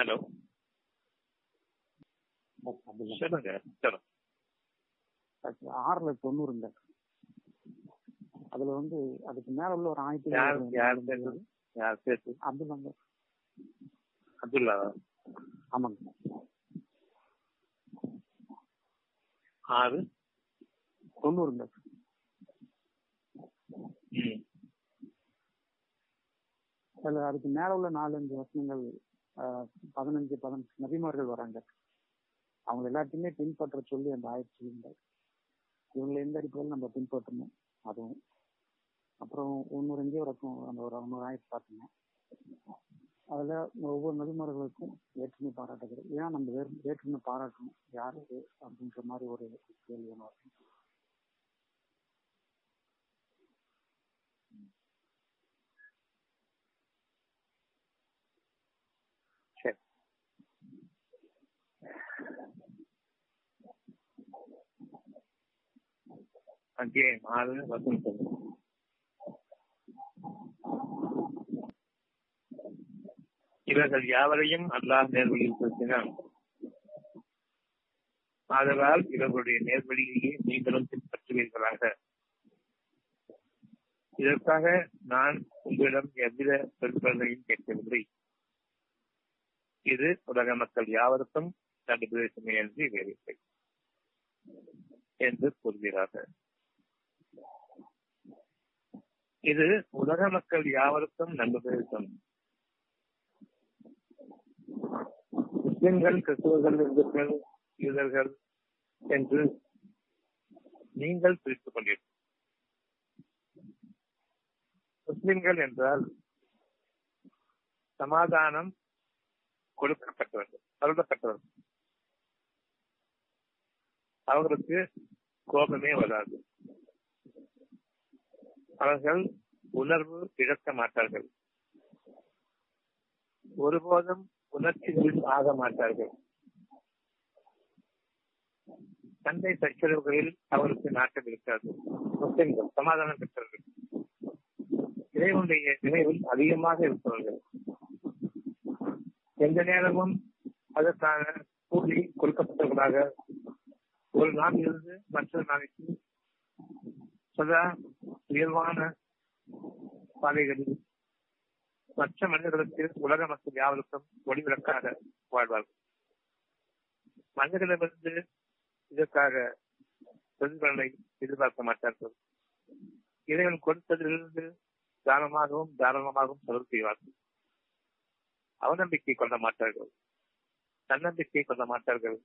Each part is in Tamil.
ஹலோ சொல்லுங்க ஆறுல தொண்ணூறுங்க. அதுல வந்து அதுக்கு மேல உள்ள ஒரு ஆயிரத்தி அப்துல்லாங்க. அப்துல்லா? ஆமாங்க. ஆறு? தொண்ணூறுங்க. அதுல அதுக்கு மேல உள்ள நாலஞ்சு வசனங்கள் பதினஞ்சு பதினஞ்சு நபிமார்கள் வராங்க. அவங்க எல்லாத்தையுமே பின்பற்ற சொல்லி அந்த ஆயிரத்தி இவங்களை எந்த அடிப்படையில் நம்ம பின்பற்றணும்? அதுவும். அப்புறம் ஒன்னொரு எங்கேயோ இருக்கும் அந்த ஒரு ஒன்னொரு ஆயிரத்தி பார்த்தீங்க அதுல ஒவ்வொரு நபிமார்களுக்கும் வேற்றுமை பாராட்டுகிறது. ஏன் நம்ம வேறு வேற்றுமை பாராட்டணும்? யாருக்கு அப்படின்ற மாதிரி ஒரு கேள்வி ஒன்று வரும் சரி அத்தியாயம் ஆறு வசனம் சொல்லுங்க இவர்கள் யாவரையும் அல்லாஹ் நேர்வழியில் செலுத்தினான் ஆதலால் இவர்களுடைய நேர்வழியையே நீங்களும் பின்பற்றுவீர்களாக. இதற்காக நான் உங்களிடம் எவ்வித பெருமையும் கேட்கவில்லை. இது உலக மக்கள் யாவருக்கும் கண்டுபிடிக்குமே என்று வேறு என்று கூறுகிறார்கள். இது உலக மக்கள் யாவருக்கும் நன்மைக்கும் முஸ்லிம்கள் கிறிஸ்துவர்கள் இந்துக்கள் யூதர்கள் என்று நீங்கள் பிரித்துக் கொண்டீர்கள். முஸ்லிம்கள் என்றால் சமாதானம் கொடுக்கப்பட்டவர்கள் அருளப்பட்டவர்கள் அவர்களுக்கு கோபமே வராது. அவர்கள் உணர்வு இழக்க மாட்டார்கள். ஒருபோதும் உணர்ச்சிகளில் ஆக மாட்டார்கள். சண்டை சச்சரவுகளில் அவருக்கு நாட்டம் இருக்காது. முஸ்லிம்கள் சமாதானம் பெற்றவர்கள். இறைவனுடைய நினைவில் அதிகமாக இருப்பவர்கள். எந்த நேரமும் அதற்கான கூலி கொடுக்கப்பட்டவர்களாக ஒரு நாளிலிருந்து மற்றொரு நாளைக்கு சதா உயர்வான பாதைகளில் மற்ற மனிதர்களுக்கு உலக மக்கள் யாவருக்கும் ஒளிவிளக்காக வாழ்வார்கள். மனிதர்களிடமிருந்து இதற்காக பிரதிபலனை எதிர்பார்க்க மாட்டார்கள். இறைவன் கொடுத்ததிலிருந்து தானமாகவும் தாராளமாகவும் செலவு செய்வார்கள். அவநம்பிக்கை கொள்ள மாட்டார்கள். தன்னம்பிக்கை கொள்ள மாட்டார்கள்.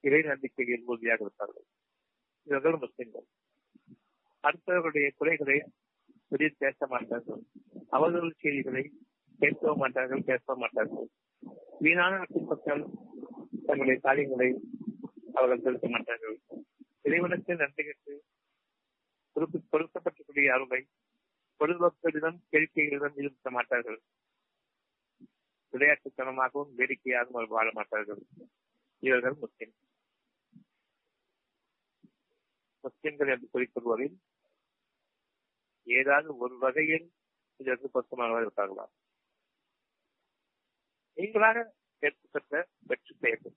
இறை நம்பிக்கையில் உறுதியாக இருப்பார்கள். இவர்கள் முஸ்லிம்கள். அடுத்தவர்களுடைய குறைகளை வெளியே பேச மாட்டார்கள். அவர்கள் செய்திகளை கேட்க மாட்டார்கள் பேச மாட்டார்கள். வீணான மக்கள் தங்களுடைய காரியங்களை அவர்கள் செலுத்த மாட்டார்கள். இறைவனுக்கு நன்றி கட்டு கொடுக்கப்பட்டக்கூடிய அருளை பொதுமக்களிடம் கேளிக்கைகளிடம் ஈடுபட மாட்டார்கள். விளையாட்டுத்தனமாகவும் வேடிக்கையாகவும் அவர் வாழ மாட்டார்கள். இவர்கள் முஸ்லிம். முஸ்லிம்கள் என்று குறிப்பிடுவதில் ஏதாவது ஒரு வகையில் இதற்கு பொருத்தமானவர் இருப்பார்களா நீங்களாக ஏற்பட்ட வெற்றி பெயர்கள்.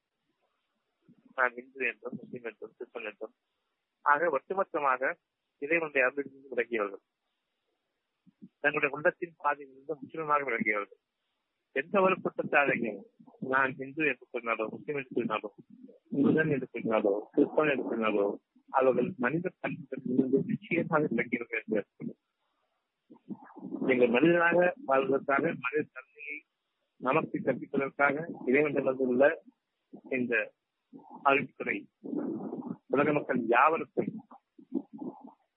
நான் இந்து என்றும் முஸ்லீம் என்றும் கிறிஸ்தன் என்றும் ஆக ஒட்டுமொத்தமாக இறைவனுடைய அருளிலிருந்து விலகியவர்கள் தங்களுடைய உள்ளத்தின் பாதையிலிருந்து முற்றிலுமாக விளங்கியவர்கள். எந்த ஒரு குற்றத்தாரையும் நான் இந்து என்று சொன்னாலோ முஸ்லீம் என்று சொன்னாலோ புதன் என்று சொன்னாலோ கிறிஸ்தவன் என்று சொன்னாலோ அவர்கள் மனித பண்புகளிலிருந்து நிச்சயமாக விளங்கியவர்கள் என்று நீங்கள் மனிதனாக வாழ்வதற்காக மனித தன்மையை நமக்கு கற்பிப்பதற்காக இறைவனிடம் உள்ள இந்த அறிவித்துறை உலக மக்கள் யாவருக்கும்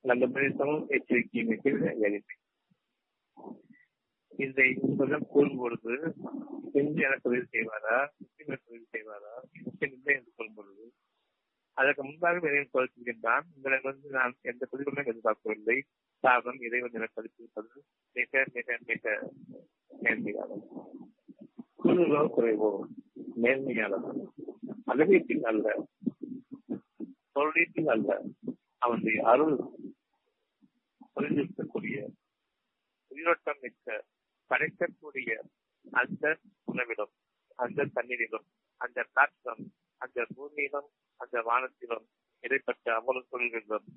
நல்ல பிரதேசமும் எச்சரிக்கையும் எச்சரிக்கை இதை உங்களிடம் கூறும் பொழுது இந்து எனக்கு உதவி செய்வாரா முஸ்லிம் எனக்கு உதவி செய்வாரா முஸ்லிம் இல்லை என்று கூறும் பொழுது அதற்கு முன்பாக இறைவன் சொல்கின்றான் வந்து நான் எந்த பதிலும் எதிர்பார்க்கவில்லை. காரணம் இறைவன் எனக்கு பதிப்பிப்பது மிக மிக மிக நேர்மையாளர் குழுவோ குறைவோ நேர்மையாளர் அளவீட்டில் அல்ல பொருளீட்டில் அல்ல அவனுடைய அருள் புரிந்திருக்கக்கூடிய உயிரோட்டம் மிக்க படைக்கக்கூடிய அந்த உணவிடம் அந்த தண்ணீரிலும் அந்த காற்றிலும் அந்த பூமியிலும் அந்த வானத்திலும் இடைப்பட்ட அவ்வளவு தொழில்களிலும்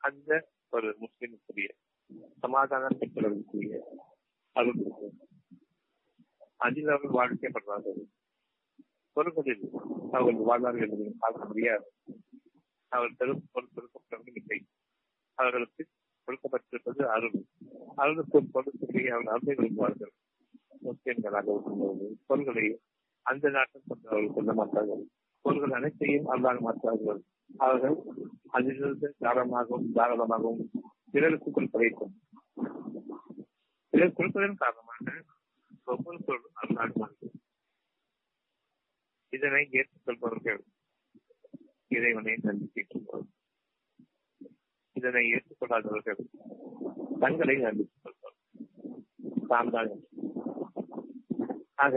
அந்த ஒரு முஸ்லிமுக்குரிய சமாதானம் பெற்றவர்களுக்குரிய அருள் அதில் அவர்கள் வாழ்க்கைப்படுறார்கள் பொருட்களில் அவர்கள் வாழ்வார்கள் என்பதை பார்க்க முடியாது. அவர் பெரும் பொருள் இல்லை. அவர்களுக்கு கொடுக்கப்பட்டிருப்பது அருள். அருளுக்கு பொருட்களை அவர்கள் அருமை விரும்புவார்கள் முஸ்லிம்களாக இருக்கும்போது பொருள்களை அந்த நாட்டில் கொண்டவர்கள் சொல்ல மாட்டார்கள். பொருள்கள் அனைத்தையும் அல்லாஹ் மாற்றார்கள் அவர்கள் அதிலிருந்து தாராளமாகவும் தாராளமாகவும் பிறருக்கு கொடுப்பதைக்கும் பிறர் கொடுப்பதன் காரணமாக ஒவ்வொரு பொருளும் அல்லாஹ் இதனை ஏற்றுக் கொள்பவர்கள் இறைவனை நம்பிக்கை கொள்வார்கள் இதனை ஏற்றுக்கொள்ளாதவர்கள் தங்களை நம்பிக்கை கொள்வார்கள் தாம் தான். ஆக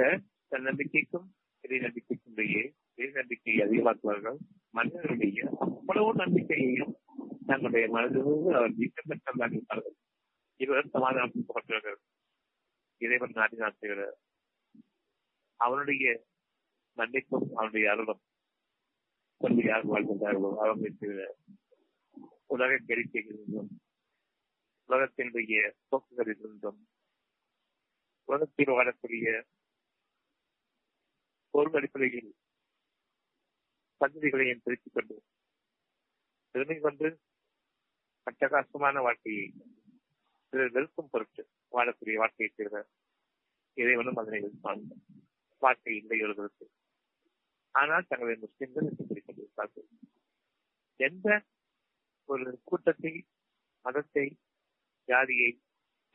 தன் நம்பிக்கைக்கும் இறை நம்பிக்கைக்கும் இடையே இறை நம்பிக்கையை அதிகமாக்குவார்கள். மனிதனுடைய அவ்வளவு நம்பிக்கையையும் தன்னுடைய மனதிலிருந்து அவர் நீக்கம் பெற்றார்கள் இருப்பார்கள். இவர் சமாதானப்படுத்தப்பட்டவர்கள் இறைவன் நாட்டினால் செய்கிற அவனுடைய மன்னிப்பும் அவனுடைய அருளும் கொண்டு யார் வாழ்கின்றார்களோ அவர்களுக்கு உலக கெரிக்கைகளிலும் உலகத்தினுடைய போக்குகளிலிருந்தும் உலகத்தில் வாழக்கூடிய பொருள் அடிப்படையில் சந்ததிகளையும் பிரித்துக் கொண்டு பெருமை கொண்டு அட்டகாசமான வாழ்க்கையை சிலர் வெறுக்கும் பொருட்டு வாழக்கூடிய வாழ்க்கையை தவிர இறைவனும் அதனை வெறுப்பான். வாழ்க்கை இல்லை இவர்களுக்கு ஆனால் தங்களை முஸ்லிம்கள் என்று கொண்டிருப்பார்கள் எந்த ஒரு கூட்டத்தை மதத்தை ஜாதியை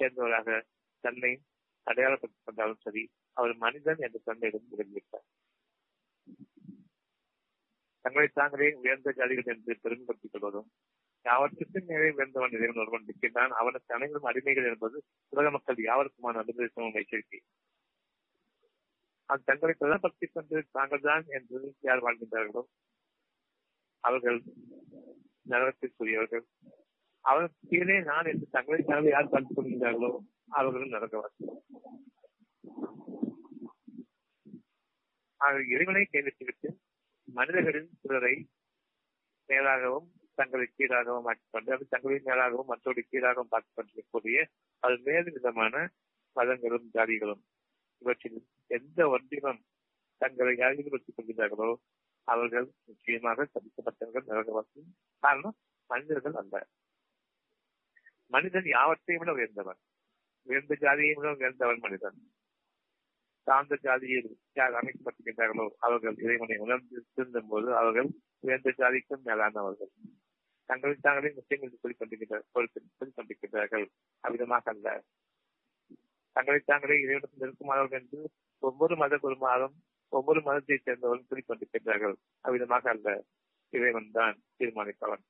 சேர்ந்தவராக தன்னை அடையாளப்படுத்திக் கொண்டாலும் சரி அவர் மனிதன் என்ற தன்மையிடம் விரும்பிவிட்டார் தங்களை தாங்களே உயர்ந்த ஜாதிகள் என்று பெருமைப்படுத்திக் கொள்வதும் யாவற்றுக்கும் மேலே உயர்ந்தவன் இறைவன் ஒருவன் இருக்கின்றான் அவனுக்கு அனைவரும் அடிமைகள் என்பது உலக மக்கள் யாவருக்குமான அனுபவம் எச்சரிக்கை அது தங்களை பிரதப்படுத்திக் கொண்டு தாங்கள் தான் என்று யார் வாழ்கின்றார்களோ அவர்கள் நரகத்திற்குரியவர்கள். அவர் கீழே நான் என்று தங்களை தாங்களே யார் பார்த்துக் கொள்கின்றார்களோ அவர்களும் நரகவார்கள் இறைவனை கைவிட்டுவிட்டு மனிதர்களின் சிலரை மேலாகவும் தங்களை கீழாகவும் ஆக்கிக்கொண்டு தங்களின் மேலாகவும் மற்றோடு கீழாகவும் பார்த்துக் கொண்டிருக்கக்கூடிய அது மேலும் விதமான மதங்களும் ஜாதிகளும். இவற்றில் எந்த ஒன்றிலும் தங்களை அறிவுறுத்திக் கொள்கிறார்களோ அவர்கள் நிச்சயமாக சதிக்கப்பட்டவர்கள் நரகவாசி காரணம் மனிதர்கள் அல்ல. மனிதன் யாவற்றையும் விட உயர்ந்தவன். உயர்ந்த ஜாதியை விட உயர்ந்தவன் மனிதன். சார்ந்த ஜாதியில் யார் அமைக்கப்பட்டிருக்கின்றார்களோ அவர்கள் இறைவனை உணர்ந்து போது அவர்கள் உயர்ந்த ஜாதிக்கும் மேலானவர்கள். தங்களை தாங்களே முஸ்லிம்கள் சொல்லிக் கொண்டிருக்கின்றார்கள் அவ்விதமாக அல்ல. தங்களை தாங்களே இறைவனத்தில் இருக்குமானவர்கள் என்று ஒவ்வொரு மத குருமாரும் ஒவ்வொரு மதத்தைச் சேர்ந்தவர்கள் சொல்லிக்கொண்டிருக்கின்றார்கள். அவ்விதமாக அல்ல. இறைவன் தான் தீர்மானிப்பவன்.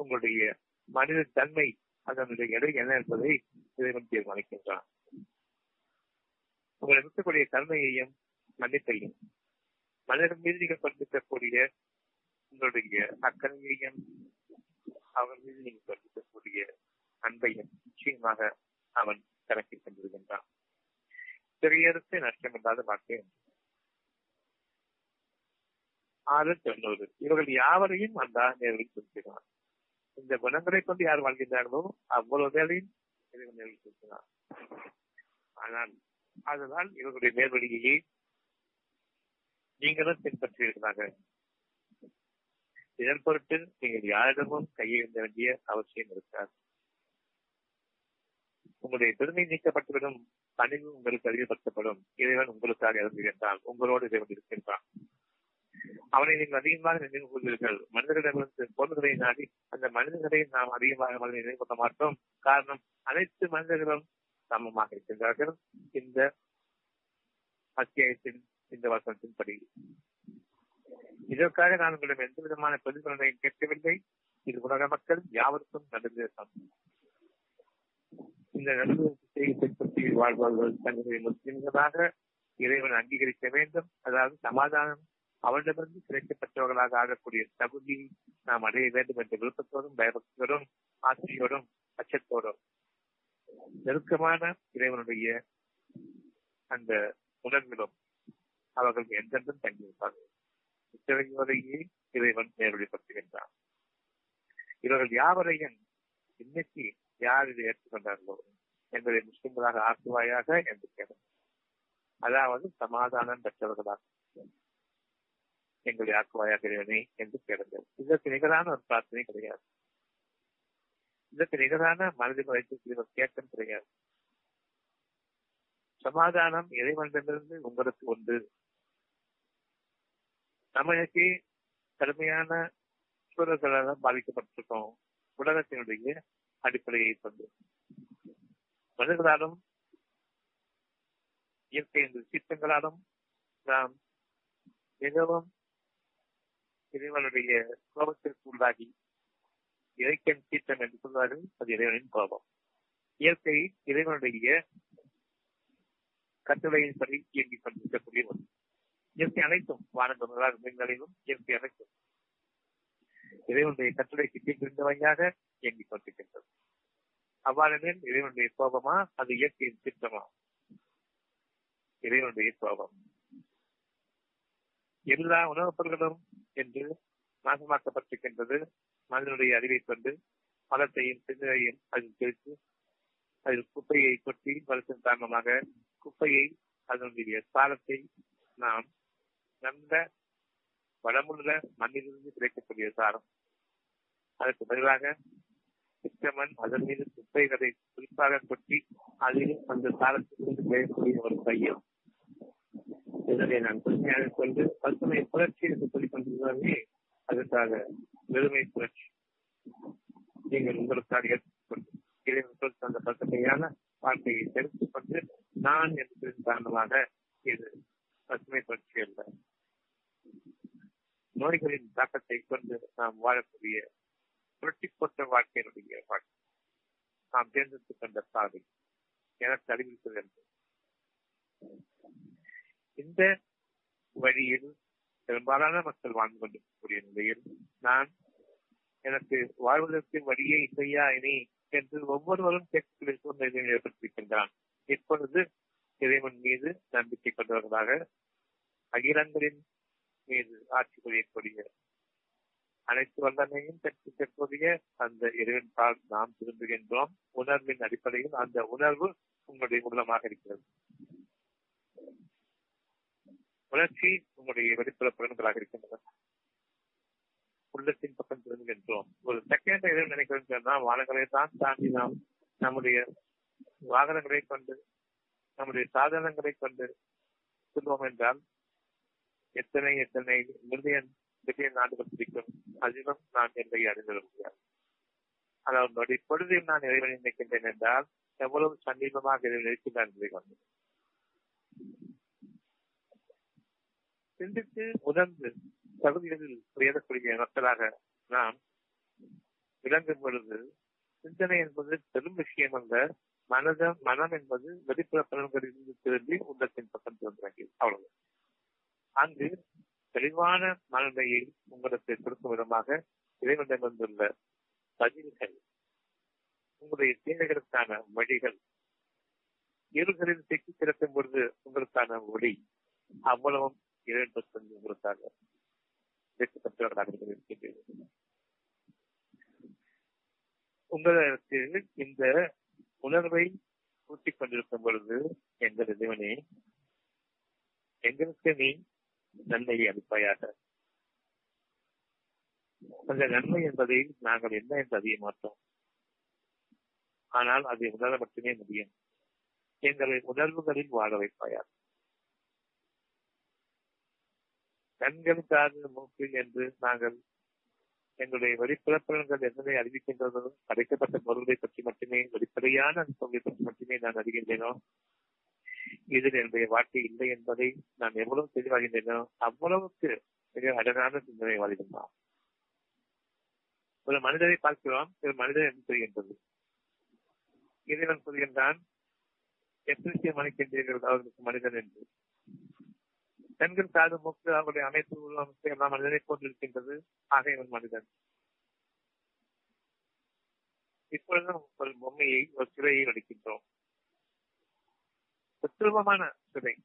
உங்களுடைய மனித தன்மை அதனுடைய எடை என்ன என்பதை இறைவன் தீர்மானிக்கின்றான். உங்களை இருக்கக்கூடிய தன்மையையும் மன்னிப்பையும் மனிதன் மீது நீங்கள் கொண்டிருக்கக்கூடிய உங்களுடைய அக்கறையையும் அவர் மீது நீங்கள் கொண்டிருக்கக்கூடிய அன்பையும் நிச்சயமாக அவன் கணக்கில் கொண்டிருக்கின்றான். திரையரசு நஷ்டமில்லாத வாழ்க்கை ஆறு தொண்ணூறு. இவர்கள் யாவரையும் அந்த நேரில் குறிக்கிறான் இந்த குணங்களை கொண்டு யார் வாழ்கின்றார்களோ அவ்வளவு வேலையும் நேரில் குறிக்கிறான் ஆனால் அதனால் இவர்களுடைய நேர்வழியை நீங்களும் பின்பற்றுவீர்களாக. இதன் பொருட்டு நீங்கள் யாரிடமும் கையெழுந்த வேண்டிய அவசியம் இருக்காது. உங்களுடைய பெருமை நீக்கப்பட்டுவிடும் பணிவு உங்களுக்கு அறிவுறுத்தப்படும் இறைவன் உங்களுக்காக இறங்குகின்றான் உங்களோடு இறைவன் இருக்கின்றான். அவனை நீங்கள் அதிகமாக நினைவு கொள்வீர்கள் மனிதர்களிடமிருந்து பொருள்களை நாடி அந்த மனிதர்களை நாம் அதிகமாக நினைவு கொள்ள மாட்டோம். காரணம் அனைத்து மனிதர்களும் சமமாக இருக்கின்றார்கள். இந்த அத்தியாயத்தின் இந்த வசனத்தின் படி. இதற்காக நான் உங்களிடம் எந்த விதமான பிரதிபலனையும் கேட்கவில்லை. இது உலக மக்கள் யாவருக்கும் நடுநிலை இந்த நடுவத்தை பின்பற்றி வாழ்பவர்கள் தங்களை முஸ்லிம்களாக இறைவன் அங்கீகரிக்க வேண்டும். அதாவது சமாதானம் அவரிடமிருந்து கிடைக்கப்பட்டவர்களாக ஆகக்கூடிய தகுதி நாம் அடைய வேண்டும் என்ற விருப்பத்தோடும் பயபக்தியோடும் ஆசையோடும் அச்சத்தோடும். நெருக்கமான இறைவனுடைய அந்த உணர்விலும் அவர்கள் எந்தெந்தும் தங்கியிருப்பார்கள் இத்தகையோரையே இறைவன் நேரடிப்படுத்துகின்றான் இவர்கள் யாவரையும் இன்னைக்கு யார் இதை ஏற்றுக்கொண்டார்களோ என்பதை முஸ்லிம்களாக ஆக்குவாயாக என்று கேட்கும் அதாவது சமாதானம் பெற்றவர்களாக எங்களை ஆக்குவாயாக இறைவனை என்று கேளுங்கள் இதற்கு நிகரான ஒரு பிரார்த்தனை கிடையாது. இதற்கு நிகரான மனதில் வைத்து ஒரு கேட்டம் கிடையாது. சமாதானம் இறைவனிடமிருந்து உங்களுக்கு உண்டு. தமிழுக்கு கடுமையான சூழல்களால் பாதிக்கப்பட்டிருக்கோம். உலகத்தினுடைய அடிப்படையை கொண்டு. மனிதர்களாலும் இயற்கையின் சீற்றங்களாலும் நாம் மிகவும் இறைவனுடைய கோபத்திற்கு உள்ளாகி இறைக்கன் சீற்றம் என்று சொல்வார்கள் அது இறைவனின் கோபம் இயற்கை இறைவனுடைய கட்டளையின்படி இயங்கிக் கொண்டிருக்கக்கூடிய ஒன்று. இயற்கை அனைத்தும் வானங்களால் மீன்களிலும் இயற்கை அனைத்தும் இறைவனுடைய கட்டளைக்கு தீர்ந்தவையாக இயங்கிக் கொண்டிருக்கின்றது. அவ்வாறு இறைவனுடைய கோபமா அது இயற்கையின் திட்டமா இறைவனுடைய கோபம். எல்லா உணவுப் பொருட்களும் என்று நாசமாக்கப்பட்டிருக்கின்றது. மனிதனுடைய அறிவை கொண்டு பழத்தையும் சிந்தனையும் அதில் தெரித்து அதில் குப்பையை கொட்டி வளர்ச்சின் காரணமாக குப்பையை அதனுடைய சாலத்தை நாம் நல்ல வளமுள்ள மண்ணிலிருந்து கிடைக்கக்கூடிய சாரம். அதற்கு பதிலாக சித்தமன் அதன் மீது குப்பைகளை குறிப்பாக கொட்டி அதில் அந்த சாலத்திலிருந்து கிடைக்கக்கூடிய ஒரு பையன். இதனை நான் புதுமையாக கொண்டு பசுமை புரட்சி என்று சொல்லிக் கொண்டிருந்தாலே அதற்காக வெறுமை புரட்சி. நீங்கள் உங்களுக்காக ஏற்றுக்கொண்டு இறைவன் அந்த பசுமையான வார்த்தையை தெரிந்து கொண்டு நான் என்பதன் காரணமாக இது பசுமை புரட்சி அல்ல. நோய்களின் தாக்கத்தை கொண்டு நாம் வாழக்கூடிய புரட்டி போட்ட வாழ்க்கையினுடைய வாழ்க்கை. நாம் தேர்ந்தெடுத்துக் கொண்ட பாதை. எனக்கு அறிவித்தது என்று. இந்த வழியில் பெரும்பாலான மக்கள் வாழ்ந்து கொண்டிருக்கக்கூடிய நிலையில் நான் எனக்கு வாழ்வதற்கு வழியே இல்லையா இனி என்று ஒவ்வொருவரும் கேட்கக்கூடிய சூழ்நிலையை ஏற்படுத்தியிருக்கின்றான். இப்பொழுது இறைவன் மீது நம்பிக்கை கொண்டவர்களாக அகிலங்களின் மீது ஆட்சி புரியக்கூடிய அனைத்து வல்லமையும் பெற்றுக்கூடிய அந்த இறைவன் பால் நாம் திரும்புகின்றோம். உணர்வின் அடிப்படையில் அந்த உணர்வு உங்களுடைய மூலமாக இருக்கிறது. வளர்ச்சி உங்களுடைய வெளிப்புற பலன்களாக இருக்கின்றன. உள்ளத்தின் பக்கம் திரும்புகின்றோம் ஒரு செகண்ட் எதுவும் நினைக்கிறோம் வானங்களை தான் தாண்டி நாம் நம்முடைய வாகனங்களை கொண்டு நம்முடைய சாதனங்களை கொண்டு சொல்வோம் என்றால் எத்தனை எத்தனை மில்லியன் மில்லியன் நாடுகள் பிடிக்கும்? அதிலும் நான் என்பதை அறிந்து முடியாது. அதாவது நொடி பொழுதையும் நான் இறைவனை நினைக்கின்றேன் என்றால் எவ்வளவு சமீபமாக இறைவன் இருக்கின்றான் என்பதை கொண்டு சிந்தித்து உணர்ந்து தகுதிகளில் உயரக்கூடிய மக்களாக நாம் விளங்கும் பொழுது சிந்தனை என்பது பெரும் விஷயம் அல்ல. மனத மனம் என்பது வெளிப்புற பலன்களிலிருந்து திரும்பி உள்ளத்தின் பக்கம் திரும்பி அவ்வளவு. அங்கு தெளிவான மனநிலையை உங்களுக்கு கொடுக்கும் விதமாக இறைவனிடம் வந்துள்ள பதில்கள் உங்களுடைய தேவைகளுக்கான வழிகள் இருகளில் சிக்கி கிடக்கும் பொழுது உங்களுக்கான ஒளி அவ்வளவும் இரண்டு உங்களுக்காக வெற்றி இருக்கின்றீர்கள். உங்களுக்கு இந்த உணர்வை கூட்டிக் கொண்டிருக்கும் பொழுது எங்கள் இறைவனே எங்களுக்கு நீ நன்மையை அளிப்பாயாக. அந்த நன்மை என்பதை நாங்கள் என்ன என்று அறிய மாட்டோம். ஆனால் அதை உணர மட்டுமே முடியும். எங்களை உணர்வுகளில் வாழ வைப்பாயாக. கண்கள் காது மூக்கு என்று நாங்கள் எங்களுடைய வெளிப்புறப்பலன்கள் என்னதை அறிவிக்கின்றதோ அடைக்கப்பட்ட பொருள்களை பற்றி மட்டுமே வெளிப்படையான அந்த பொருளை பற்றி மட்டுமே நான் அறிகின்றேனோ? இதில் என்னுடைய வாழ்க்கை இல்லை என்பதை நான் எவ்வளவு தெளிவாகின்றேனோ அவ்வளவுக்கு மிக அழகான சிந்தனை வாழ்கின்றான் ஒரு மனிதரை பார்க்கிறோம் ஒரு மனிதர் என்று தெரிகின்றது இறைவன் கூறுகின்றான் எப்படி மணிக்கின்றீர்கள் அவர்களுக்கு மனிதன் என்று. பெண்கள் சாது மூக்கு அவருடைய அமைப்பு உள்ளமைப்பு எல்லாம் மனிதனை போன்றிருக்கின்றது ஆக இவன் மனிதன். இப்பொழுது ஒரு பொம்மையை ஒரு சிலையை வடிக்கின்றோம். தத்துவமான சிலை.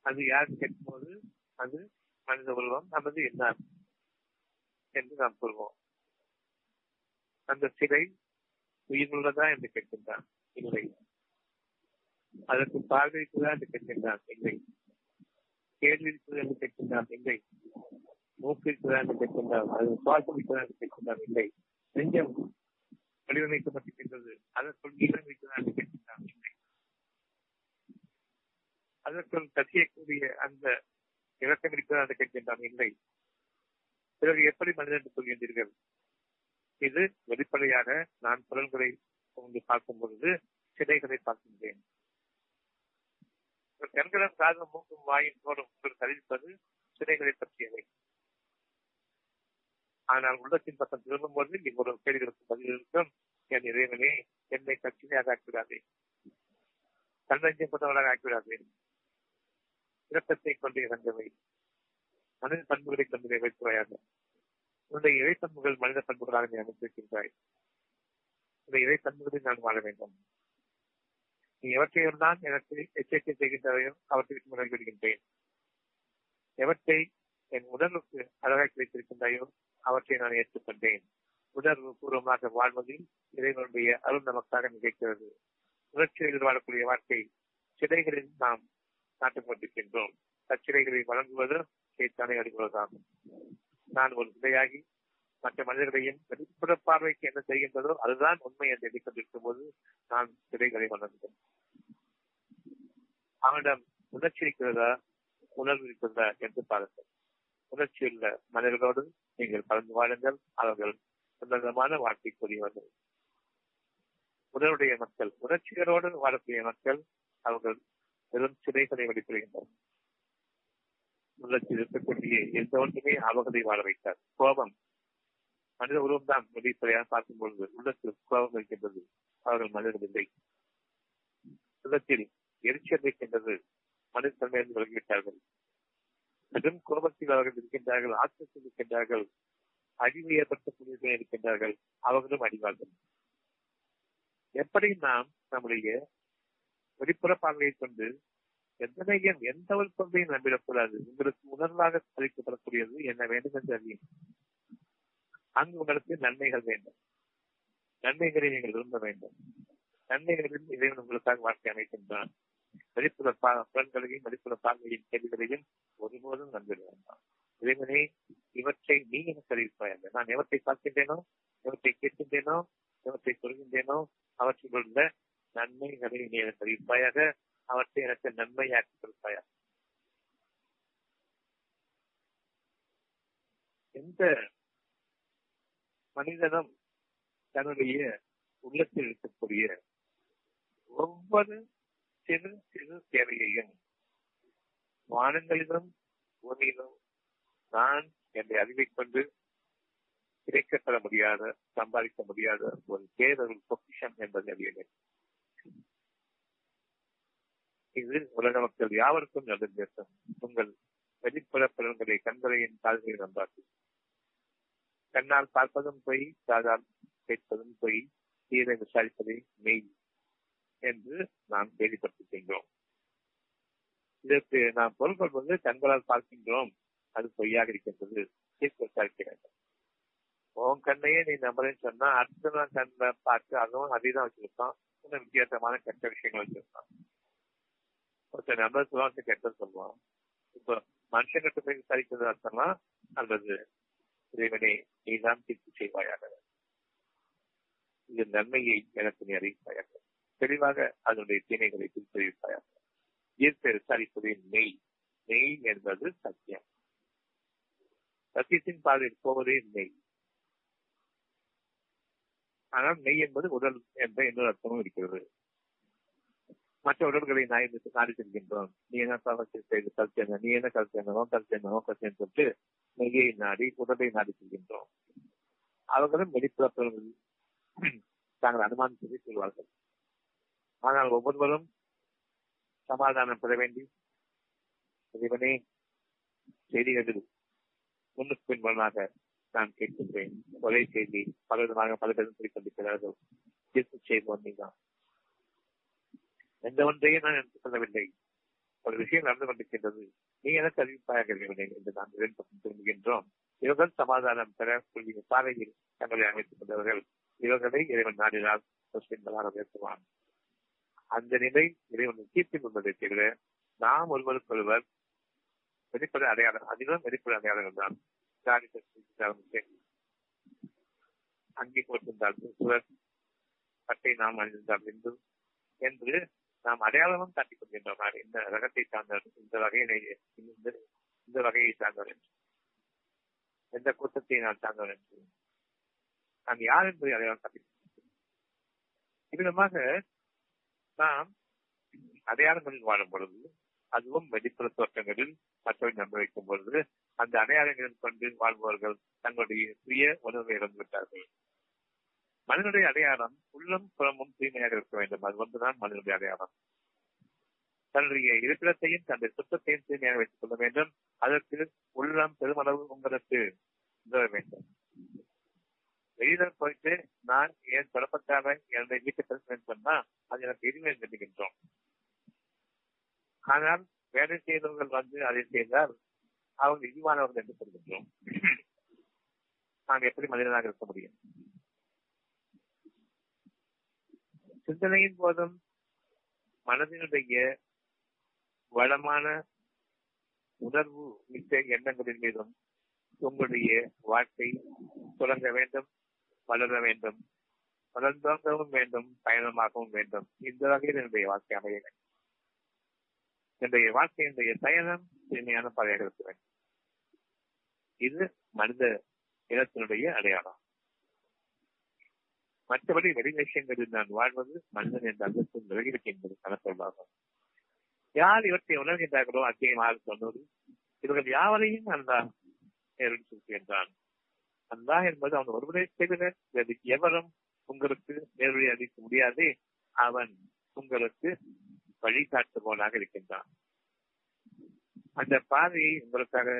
அது யார் கேட்கும்போது அது மனித உருவம் அல்லது என்ன என்று நாம் கூறுவோம். அந்த சிலை உயிருள்ளதா என்று கேட்கின்றான். இல்லை. அதற்கு பார்வைக்குதான் என்று கேட்கின்றான். இல்லை. கேள்வி என்று கேட்கின்றான் இல்லை. மூக்கு என்று கேட்கின்றான் அது சுவாசம் இருக்குதா கேட்கின்றான் இல்லை. நெஞ்சம் வடிவமைக்கப்பட்டிருக்கின்றது அதற்குள் நீளம் இருக்குதா என்று கேட்கின்றான் இல்லை. அதற்குள் கசியக்கூடிய அந்த இலக்கம் இருக்கிறதாக என்று கேட்கின்றான் இல்லை. பிறகு எப்படி மனிதன் என்று சொல்கின்றீர்கள்? இது வெளிப்படையாக நான் குரல்களை பார்க்கும் பொழுது சிலைகளை பார்க்கின்றேன். கண்களும் காதலும் மூக்கும் வாயின் தோறும் உங்களுக்கு அறிவிப்பது சிலைகளை பற்றியவை. ஆனால் உள்ளத்தின் பக்கம் திரும்பும் போது இவ்வளவு கேள்விகளுக்கு பதில் இருக்கும். என் இறைவனே என்னை கட்சியாக ஆக்கிவிடாதே. தன்னஞ்சப்பட்டவராக ஆக்கிவிடாதே. இரக்கத்தை கொண்டு இறந்தவை மனித பண்புகளை கொண்டு வைத்துறையாக உன்னுடைய இறை பண்புகள் மனித பண்புகளாக நீ அமைத்திருக்கின்றாய். இந்த இறை பண்புகளை நான் வாழ வேண்டும். நீ எவற்றையும் தான் எனக்கு எச்சரிக்கை செய்கின்றவையோ அவற்றிற்கு முறை விடுகின்றேன் எவற்றை என் உடலுக்கு அழகாக்கி வைத்திருக்கின்றாயோ அவற்றை நான் ஏற்றுக்கொண்டேன். உணர்வு பூர்வமாக வாழ்வதில் இறைவனுடைய அருள் நமக்காக நிகழ்கிறது. உணர்ச்சிகளில் வாழக்கூடிய வாழ்க்கை சிலைகளில் நாம் நாட்டுக் கொண்டிருக்கின்றோம். அச்சிலைகளை வழங்குவது கேட்டானை அறிவுள்ளதாகும். நான் ஒரு சிலையாகி மற்ற மனிதர்களையும் வெளிப்புற பார்வைக்கு என்ன செய்கின்றதோ அதுதான் உண்மை என்று எண்ணிக்கொண்டிருக்கும் போது நான் சிலைகளை வளர்ந்தேன். அவனிடம் உணர்ச்சி இருக்கிறதா? உணர்வு இருக்கிறதா என்று பாருங்கள் உணர்ச்சியுள்ள மனிதர்களோடு நீங்கள் கலந்து வாழுங்கள். அவர்கள் உன்னதமான வாழ்க்கைக்குரியவர்கள் உடனுடைய மக்கள் உணர்ச்சிகளோடு வாழக்கூடிய மக்கள் அவர்கள் வெறும் சிறைகளை வெளிப்படுகின்றனர். உணர்ச்சி இருக்கக்கூடிய எந்த ஒன்றுமே அவர்களை வாழ வைத்தார் கோபம் மனித உருவம் தான் வெளிப்படையாக பார்க்கும் பொழுது உள்ளத்தில் கோபம் இருக்கின்றது. அவர்கள் மனிதர்கள் இல்லை உள்ளத்தில் எரிச்சல் இருக்கின்றது. மனித தன்மையிலிருந்து விலகிவிட்டார்கள் பெரும் கோபத்தில் அவர்கள் இருக்கின்றார்கள் ஆத்திரத்தில் இருக்கின்றார்கள் அறிவு ஏற்படுத்தக்கூடிய இருக்கின்றார்கள். அவர்களும் அறிவார்கள் எப்படி நாம் நம்முடைய வெளிப்புற பார்வையை கொண்டு எத்தனையும் எந்த ஒரு பொருளையும் நம்பிடக்கூடாது. உங்களுக்கு உணர்வாக அளிக்கப்படக்கூடியது என்ன வேண்டும் என்று அறியும் அங்கு உங்களுக்கு நன்மைகள் வேண்டும். நன்மைகளை நீங்கள் விரும்ப வேண்டும். நன்மைகளில் இறைவன் உங்களுக்காக வாழ்க்கை அமைக்கின்றான். மதிப்புள்ள புலன்களையும் மதிப்புள்ள பார்வையின் கேள்விகளையும் ஒருபோதும் நம்பிட வேண்டாம். இறைவனே இவற்றை நீ எனக்கு அறிவிப்பாய் நான் எவற்றை பார்க்கின்றேனோ எவற்றை கேட்கின்றேனோ எவற்றை சொல்கின்றேனோ அவற்றில் உள்ள நன்மைகளை நீ எனக்கு அறிவிப்பாயாக அவற்றை எனக்கு நன்மையாக்கி கொடுப்பாயாக. எந்த மனிதனும் தன்னுடைய உள்ளத்தில் இருக்கக்கூடிய ஒவ்வொரு சிறு சிறு தேவையையும் வானங்களிலும் பூமியிலும் நான் என்னை அறிவை கொண்டு கிடைக்கப்பெற முடியாத சம்பாதிக்க முடியாத ஒரு பேரொருள் பொக்கிஷம் என்பது அறிய இது உலக மக்கள் யாவருக்கும் நடந்தேற்றம் உங்கள் வெளிப்புற பலன்களை கண்களையின் கால்களை நம்பாது கண்ணால் பார்ப்பதும் பொய் காதால் கேட்பதும் பொய் தீரை விசாரிப்பதை மெய் என்று நாம் கேள்விப்பட்டிருக்கின்றோம். இதற்கு நாம் பொருள் கொள்வது கண்களால் பார்க்கின்றோம். அது பொய்யாக இருக்கின்றது. தீர்ப்பு விசாரிக்க வேண்டும். உன் கண்ணையே நீ நம்புறேன்னு சொன்னா அடுத்த கண்ணை பார்த்து அதுவும் அதேதான் வச்சிருப்பான். இன்னும் வித்தியாசமான கெட்ட விஷயங்கள் வச்சிருப்பான். ஒருத்தர் நம்பர் சொல்லுவாங்க கெட்ட சொல்லுவான். இப்போ மனுஷங்கிட்ட போய் விசாரிக்கிறது அர்த்தமா அல்லது இறைவனே நீதான் தீர்ப்பு செய்வாயாக. இந்த நன்மையை எனக்கு நீ அறிவிப்பாயாக. தெளிவாக அதனுடைய தீமைகளை பிரித்தறிவிப்பாயாக இயற்கை விசாரிப்பதே மெய் மெய் என்பது சத்தியம். சத்தியத்தின் பாதையில் போவதே மெய். ஆனால் மெய் என்பது உடல் என்ற இன்னொரு அர்த்தமும் இருக்கிறது. மற்ற உடல்களை நாய் நாடி செல்கின்றோம். நீ என்ன செய்து செய்து என்ன நீ என்ன கல்ச்சேனோ என்ன கல்ச்சேன்னு சொல்லிட்டு மெய்யை நாடி உடலை நாடி செல்கின்றோம். அவர்களும் வெளிப்புறப்பவர்கள் தாங்கள் அனுமானித்ததை சொல்வார்கள். ஆனால் ஒவ்வொருவரும் சமாதானம் பெற வேண்டி இறைவனே செய்திகளில் முன்னுக்கு பின்புலமாக நான் கேட்கின்றேன். ஒரே செய்தி பல விதமாக பல பேரும் சொல்லிக்கொண்டிருக்கிறார்கள் தீர்ப்பு செய்வோம் நீதான். எந்த ஒன்றையும் நான் எடுத்துக் கொள்ளவில்லை. ஒரு விஷயம் நடந்து கொண்டிருக்கின்றது. நீ எனக்கு அறிவிப்பாக என்று நாம் இரண்டு திரும்புகின்றோம். இவர்கள் சமாதானம் பெறக்கூடிய பாதையில் தங்களை அமைத்துக் கொண்டவர்கள். இவர்களை இறைவன் நாடினால் முஸ்லிம்களாக உயர்த்துவான். அந்த நிலை இறைவன் தீர்த்து கொண்டதை தவிர நாம் ஒருவருக்கொருவர் வெளிப்பட அடையாளம் அதிகம் வெளிப்பட அடையாளங்கள் தான். அங்கே போட்டிருந்தால் சுவர் பட்டை நாம் அணிந்தால் இந்து என்று நாம் அடையாளமும் காட்டிக் கொள்கின்றோம் இந்த ரகத்தை சார்ந்தவர் இந்த வகையினை இந்த வகையை சார்ந்தவர் என்று. எந்த கூட்டத்தை நான் சார்ந்தவர் என்று. நான் யார் என்பதை அடையாளம் காட்டிக் இவ்விதமாக நாம் அடையாளங்களில் வாழும் பொழுது அதுவும் வெளிப்புற தோற்றங்களில் மற்றவை நம்ப வைக்கும் பொழுது அந்த அடையாளங்களில் கொண்டு வாழ்பவர்கள் தங்களுடைய சுய உணர்வை இழந்துவிட்டார்கள். மனிதனுடைய அடையாளம் உள்ளம் புறமும் தூய்மையாக இருக்க வேண்டும். அது ஒன்றுதான் மனிதனுடைய அடையாளம். தன்னுடைய இருப்பிடத்தையும் தன்னுடைய சுத்தத்தையும் தூய்மையாக வைத்துக் கொள்ள வேண்டும். அதற்கு உள்ளம் பெருமளவு உங்களுக்கு உதவ வேண்டும். வெளியில போயிட்டு நான் என் குழப்பத்தால என்னுடைய வீட்டை சொன்னா அது எனக்கு எதுவுமே நினைக்கின்றோம். ஆனால் வேலை செய்தவர்கள் வந்து அதை செய்தால் அவங்க இழிவானவர்கள் என்று சொல்கின்றோம். நாங்கள் எப்படி மனிதனாக இருக்க முடியும்? சிந்தனையின் போதும் மனதினுடைய வளமான உணர்வு மிக்க எண்ணங்களின் மீதும் உங்களுடைய வாழ்க்கை தொடங்க வேண்டும் வளர வேண்டும் வளர்ந்தோங்கவும் வேண்டும் பயணமாகவும் வேண்டும். இந்த வகையில் என்னுடைய வாழ்க்கை அமைய வேண்டும். என்னுடைய வாழ்க்கையினுடைய பயணம் தூய்மையான பாதையாக இருக்க வேண்டும். இது மனித இனத்தினுடைய அடையாளம். மற்றபடி வெளி விஷயங்களில் நான் வாழ்வது மனிதன் என்ற அந்தஸ்து விலகிவிட்டு என்பது கணக்கொள்வாகும் யார் இவற்றை உணர்கின்றார்களோ அத்தியமாக சொன்னது இவர்கள் யாவரையும் அல்லா என்றான். அல்லா என்பது அவன் ஒருவரை தவிர எவரும் உங்களுக்கு நேர்வழி அளிக்க முடியாது. அவன் உங்களுக்கு வழிகாட்டுபவனாக இருக்கின்றான். அந்த பாதையை உங்களுக்காக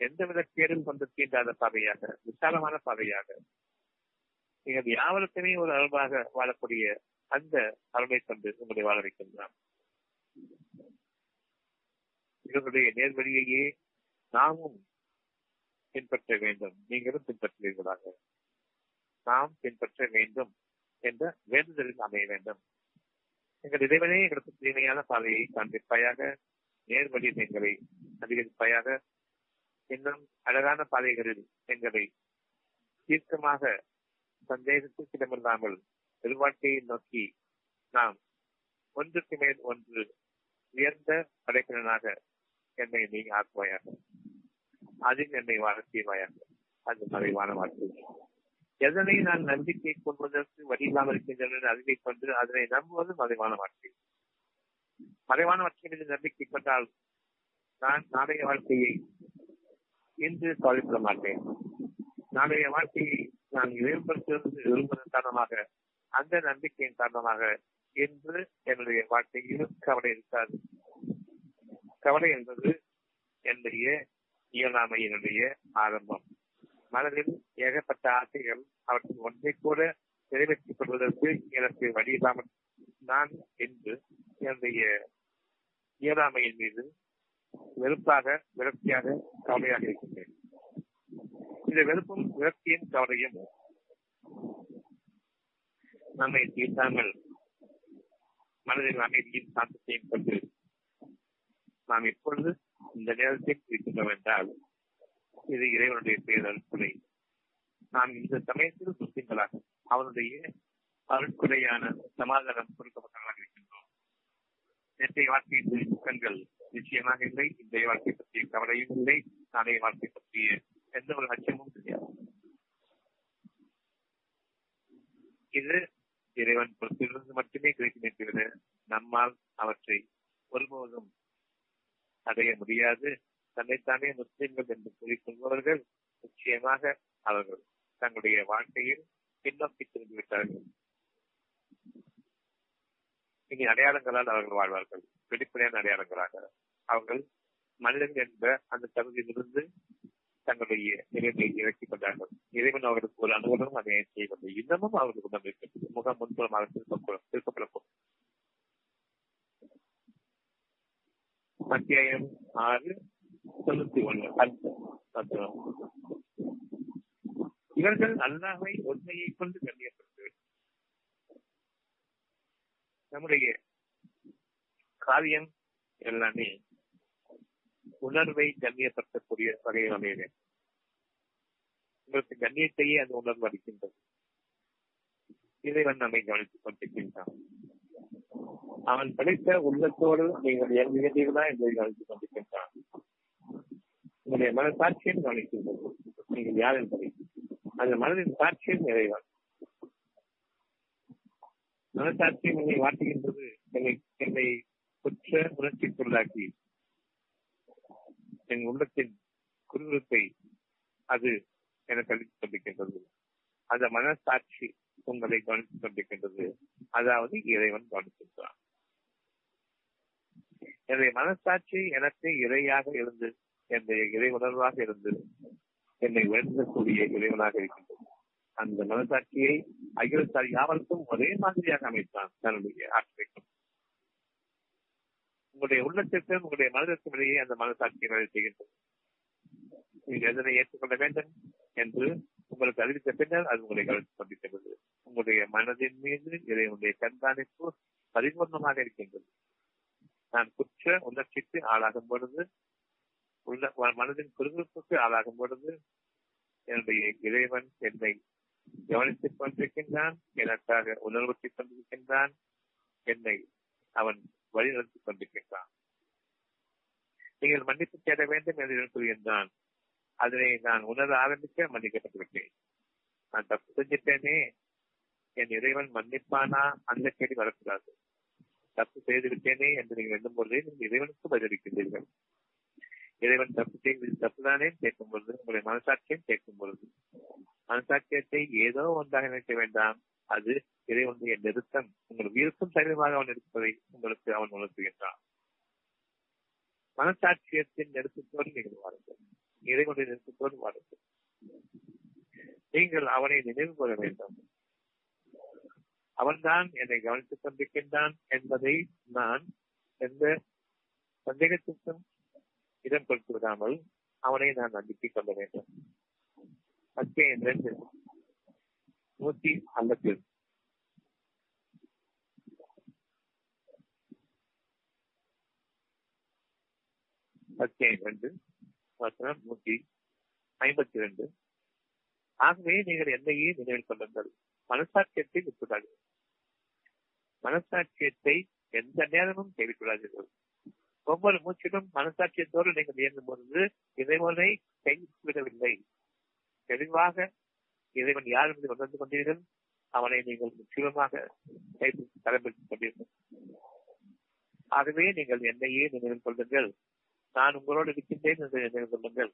எந்தவித கேடும் கொண்டு தீண்டாத பாதையாக விசாலமான பாதையாக நீங்கள் யாவருக்குமே ஒரு அருள்பாக வாழக்கூடிய அந்த அருளை கொண்டு உங்களை வாழ வைக்கின்றான் இவர்களுடைய நேர்வழியையே நாமும் பின்பற்ற வேண்டும். நீங்களும் பின்பற்றுவீர்களாக. நாம் பின்பற்ற வேண்டும் என்ற வேண்டுதலில் அமைய வேண்டும். எங்கள் இறைவனே எங்களுக்கு தீமையான பாதையை காண்பிப்பாயாக. நேர்வழி எங்களை அதிகரிப்பாயாக. இன்னும் அழகான பாதைகளில் எங்களை தீர்க்கமாக சந்தேகத்துக்கு இடமில்லாமல் பெருவாழ்க்கையை நோக்கி நாம் ஒன்றுக்கு மேல் ஒன்று உயர்ந்த படைப்பினனாக என்னை நீ ஆக்குவாயாக. அதில் என்னை வாழ செய்வாயாக அது மறைவான வாழ்க்கை. எதனை நான் நம்பிக்கை கொள்வதற்கு வழியில்லாமல் இருக்கின்றன அறிவை கொண்டு அதனை நம்புவது மறைவான வாழ்க்கை. மறைவான வாழ்க்கை மீது நம்பிக்கை கொண்டால் நான் நாளைய வாழ்க்கையை இன்று கவலைப்பட மாட்டேன். நாளைய வாழ்க்கையை நான் இறைவப்படுத்துவது விரும்புவதன் காரணமாக அந்த நம்பிக்கையின் காரணமாக என்று என்னுடைய வாழ்க்கையிலும் கவலை இருக்காது. கவலை என்பது என்னுடைய இயலாமையினுடைய ஆரம்பம். மனதில் ஏகப்பட்ட ஆசைகள் அவற்றின் ஒன்றை கூட நிறைவேற்றிக் கொள்வதற்கு எனக்கு வழி இல்லாமல் நான் என்று என்னுடைய இயலாமையின் மீது வெறுப்பாக விரக்தியாக கவலையாக இருக்கின்றேன். இந்த வெறுப்பும் விரக்தியும் கவலையும் நம்மை தீர்த்தாமல் மனதில் அமைதியும் சாந்தத்தையும் கொண்டு நாம் இப்பொழுது இந்த நேரத்தில் இருக்கின்றோம் என்றால் இது இறைவனுடைய பேரல் நாம் இந்த சமயத்தில் முஸ்லிம்களாக அவனுடைய அருட்குறையான சமாதானம் கொடுக்கப்பட்டவர்களாக இருக்கின்றோம். நேற்றைய வாழ்க்கையின் துக்கங்கள் நிச்சயமாக இல்லை இன்றைய வாழ்க்கை பற்றிய கவலையும் இல்லை நாளைய வாழ்க்கை பற்றிய எந்த ஒரு லட்சியமும் கிடையாது இது இறைவன் பொறுப்பிலிருந்து மட்டுமே கிடைக்குமே தவிர நம்மால் அவற்றை ஒருபோதும் அடைய முடியாது. தன்னைத்தானே முஸ்லிம்கள் என்று கூறிக்கொள்பவர்கள் நிச்சயமாக அவர்கள் தங்களுடைய வாழ்க்கையில் பின்னோக்கி திரும்பிவிட்டார்கள் இனி அடையாளங்களால் அவர்கள் வாழ்வார்கள். வெளிப்படையான அடையாளங்களாக அவர்கள் மனிதன் என்ற அந்த தகுதியிலிருந்து தங்களுடைய நிலைமையை இறக்கிக் கொண்டார்கள். இறைவன் அவர்களுக்கு ஒரு அனுகூலமும் அதை செய்யவில்லை இன்னமும் அவர்களுக்கு உடம்பு இருக்கிறது முகம் முன்புறமாக திருக்கப்படும் திருக்கப்படக்கூடும் அத்தியாயம் ஆறு தொண்ணூத்தி ஒண்ணு இவர்கள் அல்லாஹை உண்மையை கொண்டு கண்ணியப்படுத்து. நம்முடைய காரியம் எல்லாமே உணர்வை கண்ணியப்படுத்தக்கூடிய வகையில். அமைய வேண்டும் உங்களுக்கு கண்ணியத்தையே அந்த உணர்வு அளிக்கின்றது. இறைவன் நம்மை கவனித்துக் கொண்டிருக்கின்றான். அவன் படைத்த உள்ளத்தோடு நீங்கள் இயங்குகிறீர்களா என்பதை கவனித்துக் கொண்டிருக்கின்றான். உங்களுடைய மனசாட்சியும் கவனிக்கின்றது. நீங்கள் யார் என்பதை. அந்த மனதின் சாட்சியும் நிறைவான் மனசாட்சியம் என்னை வாட்டுகின்றது. என்னை என்னை குற்ற உணர்ச்சிக்குள்ளாக்கி என் உள்ளத்தின் குருவிருப்பை அது என கவனித்துக் கொண்டிருக்கின்றது. அந்த மனசாட்சி உங்களை கவனித்துக் கொண்டிருக்கின்றது. அதாவது இறைவன் கவனிக்கின்றான். என்னுடைய மனசாட்சி எனக்கு இறையாக இருந்து என்னுடைய இறை உணர்வாக இருந்து என்னை உயர்த்தக்கூடிய இறைவனாக இருக்கின்றது. அந்த மனசாட்சியை அகிலத்தார் யாவருக்கும் ஒரே மாதிரியாக அமைத்தான் தன்னுடைய ஆட்சிக்கும் உங்களுடைய உள்ளத்திற்கும் உங்களுடைய மனதிற்கும் இடையே அந்த மனசாட்சியை வேலை செய்கின்றது. நீங்கள் எதனை ஏற்றுக்கொள்ள வேண்டும் என்று உங்களுக்கு அறிவித்த பின்னர் அது உங்களை கவனித்துக் கொண்டிருக்கிறது உங்களுடைய மனதின் மீது இறைவனுடைய கண்காணிப்பு பரிபூர்ணமாக இருக்கின்றது. நான் குற்ற உணர்ச்சிக்கு ஆளாகும் பொழுது உள்ள மனதின் குறுகுறுப்புக்கு ஆளாகும் பொழுது என்னுடைய இறைவன் என்னை கவனித்துக் கொண்டிருக்கின்றான் எனக்காக உணர்வுத்திக் கொண்டிருக்கின்றான் என்னை அவன் வழிநடத்திக் கொண்டிருக்கின்றான். நீங்கள் மன்னிப்பு தேட வேண்டும் என்று கூறுகின்றான் அதனை நான் உணர ஆரம்பிக்க மன்னிக்கப்பட்டு விட்டேன் நான் தப்பு செஞ்சிட்டேனே என் இறைவன் மன்னிப்பானா அந்த கேள்வி வரக்கூடாது தப்பு செய்துவிட்டேனே என்று நீங்கள் எண்ணும் பொழுதே நீங்கள் இறைவனுக்கு பதிலளிக்கின்றீர்கள் இறைவன் தப்பு செய்வது தப்புதானே கேட்கும் பொழுது உங்களுடைய மனசாட்சியம் கேட்கும் பொழுது மனசாட்சியத்தை ஏதோ ஒன்றாக நினைக்க வேண்டாம் அது இறைவனுடைய நிறுத்தம் உங்கள் உயிருக்கும் சரீரமாக அவன் இருப்பதை உங்களுக்கு அவன் உணர்த்துகின்றான் மனசாட்சியத்தின் நெருக்கத்தோடு நீங்கள் வாருங்கள் இடைமொழி நிற்கும் போது மறந்து நீங்கள் அவனை நினைவு கூற வேண்டும். அவன்தான் என்னை கவனித்துக் கொண்டிருக்கின்றான் என்பதை நான் எந்த சந்தேகத்திற்கும் இடம் கொடுத்து விடாமல் அவனை நான் நம்பிக்கை கொள்ள வேண்டும். அத்தியாயம் ரெண்டு நூத்தி அல்லத்தில் அத்தியாயம் ரெண்டு வசனம் நூத்தி ஐம்பத்தி இரண்டு ஆகவே நீங்கள் என்னையே நினைவில் கொள்ளுங்கள். மனசாட்சியத்தை விட்டுவிடாது மனசாட்சியத்தை எந்த நேரமும் கேள்விக்கொள்ளாதீர்கள் ஒவ்வொரு மூச்சிலும் மனசாட்சியத்தோடு நீங்கள் இயங்கும் பொழுது இறைவனை கைவிடவில்லை. தெளிவாக இறைவன் யார் என்று உணர்ந்து கொண்டீர்கள்? அவனை நீங்கள் முற்றிலுமாக தலைப்படுத்திக் கொண்டீர்கள். ஆகவே நீங்கள் என்னையே நினைவில் கொள்ளுங்கள். நான் உங்களோடு இருக்கின்றேன் என்று நினைவு கொள்ளுங்கள்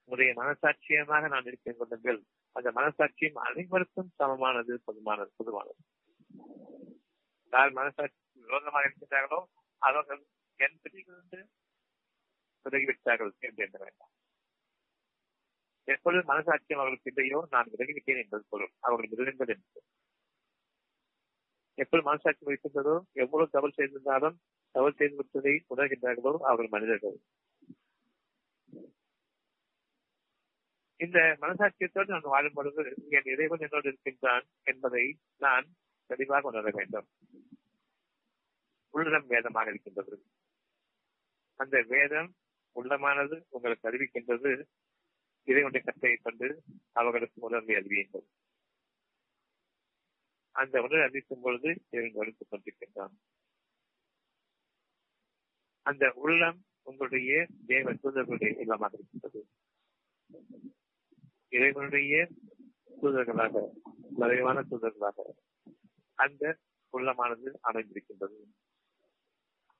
உங்களுடைய மனசாட்சியமாக நான் இருக்கிறேன் கொள்ளுங்கள் அந்த மனசாட்சியம் அனைவருக்கும் சமமானது பொதுமானது பொதுவானது. யார் மனசாட்சி விரோதமாக இருக்கின்றார்களோ அவர்கள் என் பிரிவிலிருந்து விலகிவிட்டார்கள் என்று எண்ண வேண்டாம். எப்பொழுது மனசாட்சியம் அவர்களுக்கு இல்லையோ நான் விலகிவிட்டேன் என்பது பொருள் அவர்கள் விருதுங்கள் என்று. எப்படி மனசாட்சி இருக்கின்றதோ எவ்வளவு தவறு செய்திருந்தாலும் தவறு செய்து விட்டதை உணர்கின்றார்களோ அவர்கள் மனிதர்கள். இந்த மனசாட்சியத்தோடு நான் வாழும் பொழுது என் இறைவன் என்னோடு இருக்கின்றான் என்பதை நான் தெளிவாக உணர வேண்டும். உள்ளம் வேதமாக இருக்கின்றது. அந்த வேதம் உள்ளமானது உங்களுக்கு அறிவிக்கின்றது. இறைவனுடைய கட்டையை கொண்டு அவர்களுக்கு உணர்வை அறிவியுங்கள். அந்த உணர்வை அறிவிக்கும் பொழுது இவன் கவனித்துக் கொண்டிருக்கின்றான் அந்த உள்ளம் உங்களுடைய தேவ தூதர்களுடைய இல்லமாக இருக்கின்றது. இறைவனுடைய தூதர்களாக மறைவான தூதர்களாக அந்த உள்ளமானது அமைந்திருக்கின்றது.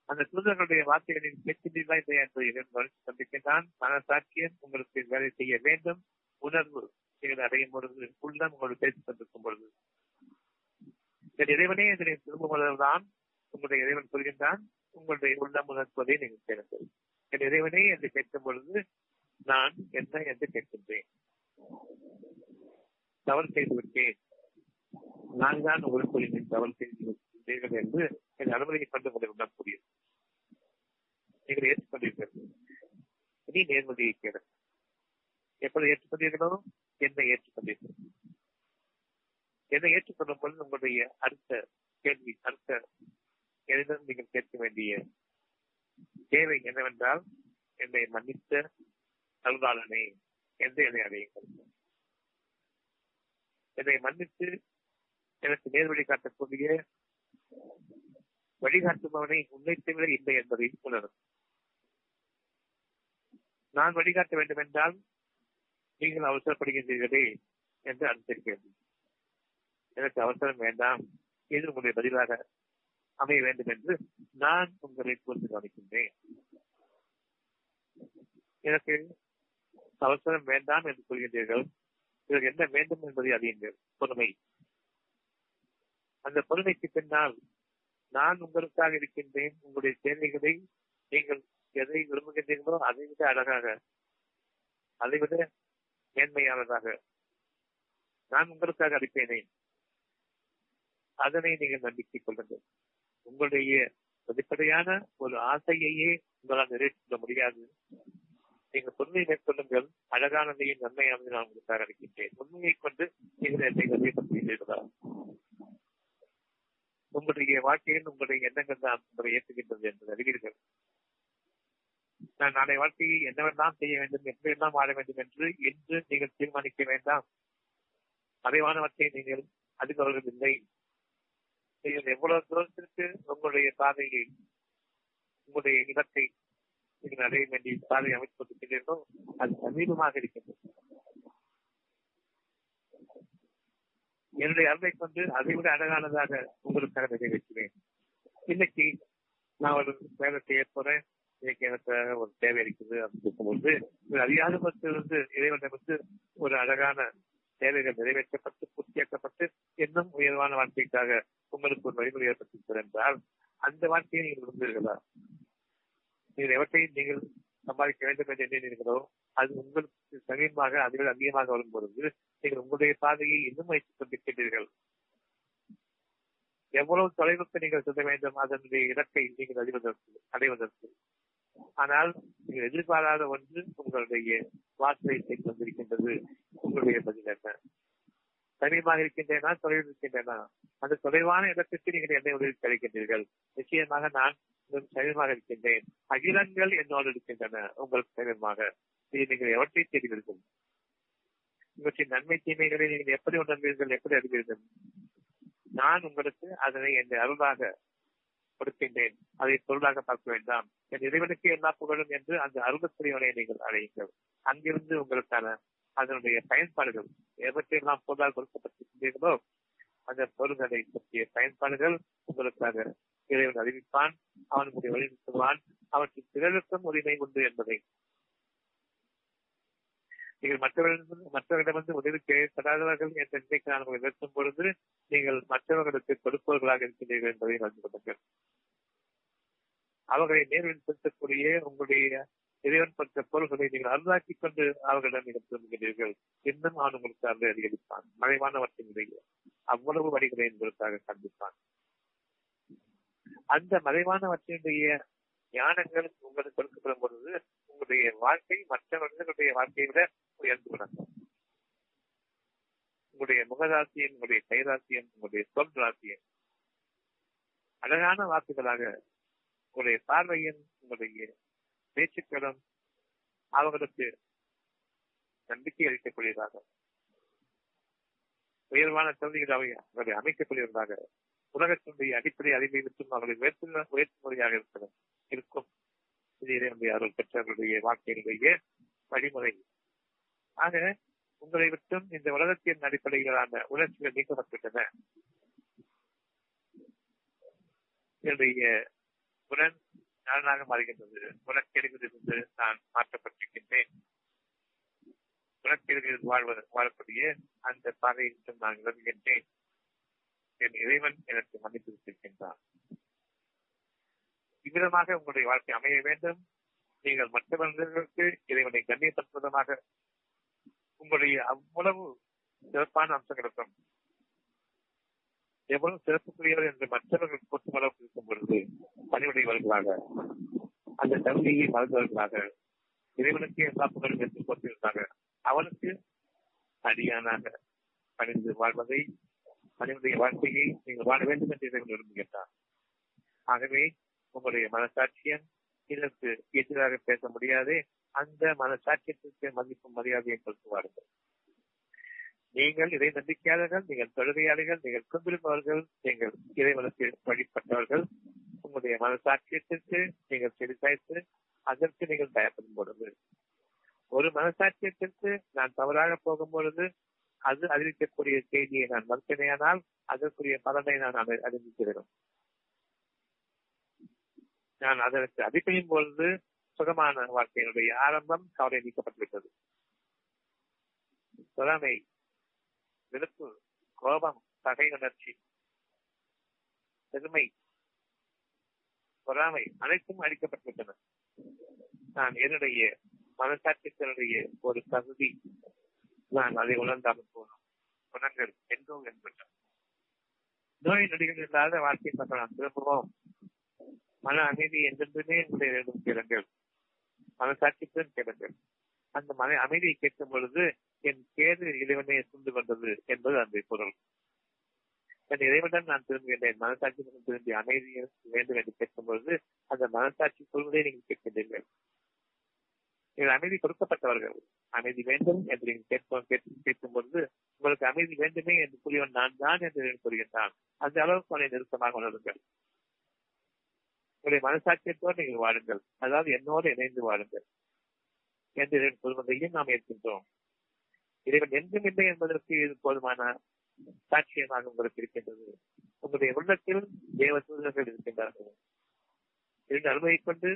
அந்த தூதர்களுடைய வார்த்தைகளின் கேட்கின்றீர்களா இல்லையா என்பதை இறைவன் சந்திக்கின்றான் மனசாட்சியம் உங்களுக்கு வேலை செய்ய வேண்டும். உணர்வு நீங்கள் அடையும் பொழுது உள்ளம் உங்களுக்கு பேசிக் கொண்டிருக்கும் பொழுது என் இறைவனே இதனை திரும்பும் தான் உங்களுடைய இறைவன் சொல்கின்றான் உங்களுடைய உள்ளம் உணர்ப்பதை நீங்கள் கேளுங்கள். என் இறைவனே என்று கேட்கும் பொழுது நான் என்ன என்று கேட்கின்றேன். தவறு செய்து விட்டேன். நான் தான் உங்களுக்கு தவறு செய்து விட்டீர்கள் என்று என் அனுமதியை கொண்டு உங்களை கூடியது நீங்கள் ஏற்றுக்கொண்டீர்கள். இனி நேர்மதியை கேட்க எப்படி ஏற்றுக்கொண்டீர்களோ என்னை ஏற்றுக்கொண்டீர்கள். என்னை ஏற்றுக்கொள்ளும் பொழுது உங்களுடைய அடுத்த கேள்வி அடுத்த என்னிடம் நீங்கள் கேட்க வேண்டிய தேவை என்னவென்றால் என்னை மன்னித்த அருளாளனே என்று என்னை அடையுங்கள். என்னை மன்னித்து எனக்கு நேர்வழி காட்டக்கூடிய வழிகாட்டுபவனை உன்னை தவிர இல்லை என்பதை உணரும். நான் வழிகாட்ட வேண்டும் என்றால் நீங்கள் அவசரப்படுகின்றீர்களே என்று அனுசரிக்கிறது எனக்கு அவசரம் வேண்டாம். இது உங்களுடைய பதிலாக அமைய வேண்டும் என்று நான் உங்களை கூர்ந்து கவனிக்கின்றேன். எனக்கு அவசரம் வேண்டாம் என்று சொல்கின்றீர்கள். இதற்கு என்ன வேண்டும் என்பதை அறியுங்கள். பொறுமை. அந்த பொறுமைக்கு பின்னால் நான் உங்களுக்காக இருக்கின்றேன். உங்களுடைய தேவைகளை நீங்கள் எதை விரும்புகின்றீர்களோ அதை விட அழகாக அதை விட மேன்மையானதாக நான் உங்களுக்காக அளிப்பேனே. அதனை நீங்கள் நம்பிக்கை கொள்ளுங்கள். உங்களுடைய வெளிப்படையான ஒரு ஆசையையே உங்களால் நிறைவேற்ற முடியாது. நீங்கள் பொறுமை மேற்கொள்ளுங்கள். அழகானதையும் நன்மையானதை நான் உங்களுக்கு அளிக்கின்றேன் உண்மையை கொண்டு நீங்கள் என்னை நிறைவேற்றுகிறீர்களா உங்களுடைய வாழ்க்கையில் உங்களுடைய எண்ணங்கள் தான் உங்களை ஏற்றுகின்றது என்று அறிவீர்கள் நான் நாளை வாழ்க்கையை என்னவெல்லாம் செய்ய வேண்டும் எப்படியெல்லாம் வாழ வேண்டும் என்று என்று நீங்கள் தீர்மானிக்க வேண்டாம். மறைவானவற்றை நீங்கள் அதுக்கு இல்லை. நீங்கள் எவ்வளவு தூரத்திற்கு உங்களுடைய பாதையை உங்களுடைய இலக்கை நீங்கள் அடைய வேண்டிய பாதை அமைத்துக் கொண்டிருக்கிறீர்களோ அது சமீபமாக இருக்கின்றது என்னுடைய அருளை கொண்டு அதை விட அழகானதாக உங்களுக்காக நிறைவேற்றுவேன் இன்னைக்கு நான் ஒரு வேலை செய்ய போறேன் இன்னைக்கு எனக்கு ஒரு தேவை இருக்குது அப்படின்னு இருக்கும்போது அறியாத பத்திலிருந்து இறைவனிடமிருந்து ஒரு அழகான தேவைகள் நிறைவேற்றப்பட்டு பூர்த்தியாக்கப்பட்டு இன்னும் உயர்வான வாழ்க்கைக்காக உங்களுக்கு ஒரு வழிமுறை ஏற்பட்டிருக்கிறது என்றால் அந்த வாழ்க்கையை நீங்கள் விரும்புகிறீர்களா நீங்கள் எவற்றையும் நீங்கள் சம்பாதிக்க வேண்டும் என்று எண்ணினீர்களோ அது உங்களுக்கு சமீபமாக அதில் அதிகமாக வரும் பொழுது நீங்கள் உங்களுடைய பாதையை இன்னும் வைத்துக் கொண்டிருக்கின்றீர்கள். எவ்வளவு தொலைவுக்கு நீங்கள் செல்ல வேண்டும் அதனுடைய இலக்கை நீங்கள் அறிவதற்கு அடைவதற்கு. ஆனால் நீங்கள் எதிர்பாராத ஒன்று உங்களுடைய வாசலை செய்து வந்திருக்கின்றது. உங்களுடைய பதில் என்ன? சமீபமாக இருக்கின்றேனா? தொலைவில் இருக்கின்றேனா? அந்த தொலைவான இடத்திற்கு நீங்கள் என்னை உதவி கிடைக்கின்றீர்கள் நிச்சயமாக நான் சமீபமாக இருக்கின்றேன். அகிலங்கள் என்னோடு இருக்கின்றன உங்களுக்கு சமீபமாக இது நீங்கள் எவற்றை தேடுவீர்கள் இவற்றின் நன்மை தீமைகளை நீங்கள் எப்படி உணர்வீர்கள்? எப்படி அறிவீர்கள்? நான் உங்களுக்கு அதனை என் அருளாக கொடுக்கின்றேன். அதை பொருளாக பார்க்க வேண்டாம். என் இறைவனுக்கு எல்லா புகழும் என்று அந்த அருள்புரியவனை நீங்கள் அழையுங்கள். அங்கிருந்து உங்களுக்கான அதனுடைய பயன்பாடுகள் எவற்றையெல்லாம் பொருளாக கொடுக்கப்பட்டிருக்கின்றீர்களோ அந்த பொருள்களை பற்றிய பயன்பாடுகள் உங்களுக்காக இறைவன் அறிவிப்பான் அவனுடைய வழிநடத்துவான் அவற்றின் பிறருக்கும் உரிமை உண்டு என்பதை நீங்கள் மற்றவர்கள் மற்றவர்களிடமிருந்து உதவி தேவைப்படாதவர்கள் என்ற நிலைக்கு நான் உங்களை நிறுத்தும் பொழுது நீங்கள் மற்றவர்களுக்கு கொடுப்பவர்களாக இருக்கின்றீர்கள் என்பதை அறிந்து கொள்ளுங்கள் அவர்களை நேரில் செலுத்தக்கூடிய உங்களுடைய இறைவன் பற்ற பொருள்களை நீங்கள் அருளாக்கிக் கொண்டு அவர்களிடம் நீங்கள் திரும்புகிறீர்கள். இன்னும் அவன் உங்களுக்கு அருளை அதிகரிப்பான். மறைவானவற்றின் இடையே அவ்வளவு வழிகளை உங்களுக்காக கண்டிப்பான். அந்த மறைவானவற்றினுடைய ஞானங்கள் உங்களுக்கு கொடுக்கப்படும் பொழுது உங்களுடைய வாழ்க்கை மற்ற மனிதர்களுடைய வாழ்க்கையை விட உயர்ந்து விடணும் உங்களுடைய முகராசியம் உங்களுடைய கைராசியம் உங்களுடைய சொல் ராசியம் அழகான வார்த்தைகளாக உங்களுடைய பார்வையும் உங்களுடைய பேச்சுக்களும் அவர்களுக்கு நம்பிக்கை அளிக்கக்கூடியதாக உயர்வான கல்விகளாக அவர்களை அமைக்கக்கூடியவர்களாக உலகத்தினுடைய அடிப்படை அறிவை விட்டும் அவர்களை உயர்த்து முறையாக இருக்கிறது இருக்கும். இது அருள் பெற்றவர்களுடைய வாழ்க்கையினுடைய வழிமுறை. ஆக உங்களை விட்டும் இந்த உலகத்தின் அடிப்படையிலான உணர்ச்சிகள் நீக்கப்பட்டுள்ளன என்னுடைய உடன் நலனாக மாறுகின்றது. புலக்கெடுகளிலிருந்து நான் மாற்றப்பட்டிருக்கின்றேன். புலக்கெடுகளில் வாழ்வது வாழக்கூடிய அந்த பாதையில் நான் விளங்குகின்றேன். என் இறைவன் எனக்கு மன்னித்து விட்டிருக்கின்றான் இவ்விதமாக உங்களுடைய வாழ்க்கை அமைய வேண்டும். நீங்கள் மற்ற மனிதர்களுக்கு இறைவனை கண்ணியப்படுத்துவதமாக உங்களுடைய அவ்வளவு சிறப்பான அம்சங்களுக்கும் எவ்வளவு சிறப்புக்குரியவர் என்று மற்றவர்கள் பொறுத்தும் அளவுக்கு இருக்கும் பொழுது பணிவுடையவர்களாக அந்த தகுதியை மறந்தவர்களாக இறைவனுக்கே காப்புகளும் எடுத்து கொண்டிருந்தாங்க அவனுக்கு அடியானாக பணிந்து வாழ்வதை மனிதனுடைய வாழ்க்கையை நீங்கள் வாழ வேண்டும் என்று இறைவன் விரும்புகின்றார் ஆகவே உங்களுடைய மனசாட்சியம் இதற்கு எதிராக பேச முடியாது. அந்த மனசாட்சியத்திற்கு மதிப்பும் மரியாதையும் கொடுத்து வாருங்கள். நீங்கள் இதை நம்பிக்கையாளர்கள் நீங்கள் தொழுகையாளர்கள் நீங்கள் குந்திருப்பவர்கள் நீங்கள் இறைவனுக்கு வழிபட்டவர்கள் உங்களுடைய மனசாட்சியத்திற்கு நீங்கள் செலுத்தாய்த்து அதற்கு நீங்கள் பயப்படும் பொழுது. ஒரு மனசாட்சியத்திற்கு நான் தவறாக போகும் பொழுது அது அறிவிக்கக்கூடிய செய்தியை நான் மறுத்தனையானால் அதற்குரிய பலனை நான் அறிவிக்கிறேன். நான் அதற்கு அதிகரிக்கும் பொழுது சுகமான வாழ்க்கையினுடைய ஆரம்பம் கவலை நீக்கப்பட்டுவிட்டது. பொறாமை வெறுப்பு கோபம் பகை உணர்ச்சி பெருமை பொறாமை அனைத்தும் அளிக்கப்பட்டுவிட்டன நான் என்னுடைய மனசாட்சித்தனுடைய ஒரு பகுதி. நான் அதை உணர்ந்தாலும் போனோம் உணர்கள் என்றும் என்பட்டார் நோய் நொடிகள் இல்லாத வாழ்க்கை பக்கம் நாம் திரும்புவோம். மன அமைதி என்றென்றுமே என்னுடைய வேண்டும் கேளுங்கள். மனசாட்சித்துடன் கேளுங்கள். அந்த மன அமைதியை கேட்கும் பொழுது என் கேது இறைவனை சுண்டு கொண்டது என்பது அந்த பொருள் என் இறைவனுடன் நான் திரும்புகின்றேன். மனசாட்சி திரும்பி அமைதியை வேண்டும் என்று கேட்கும் பொழுது அந்த மனசாட்சி சொல்வதை நீங்கள் கேட்கின்றீர்கள். நீங்கள் அமைதி கொடுக்கப்பட்டவர்கள். அமைதி வேண்டும் என்று நீங்கள் கேட்போம் கேட்கும் பொழுது உங்களுக்கு அமைதி வேண்டுமே என்று கூறியவன் நான் தான் என்று கூறுகின்றான் அந்த அளவுக்கு அவனை நெருக்கமாக உணருங்கள். உங்களுடைய மனசாட்சியத்தோடு நீங்கள் வாழுங்கள். அதாவது என்னோடு இணைந்து வாழுங்கள். என்று சொல்வதையும் நாம் இருக்கின்றோம் இறைவன் என்றும் இல்லை என்பதற்கு இது போதுமான சாட்சியமாக உங்களுக்கு இருக்கின்றது. உங்களுடைய உள்ளத்தில் தேவ சூழல்கள் இருக்கின்றார்கள். இரண்டு அனுமதி கொண்டு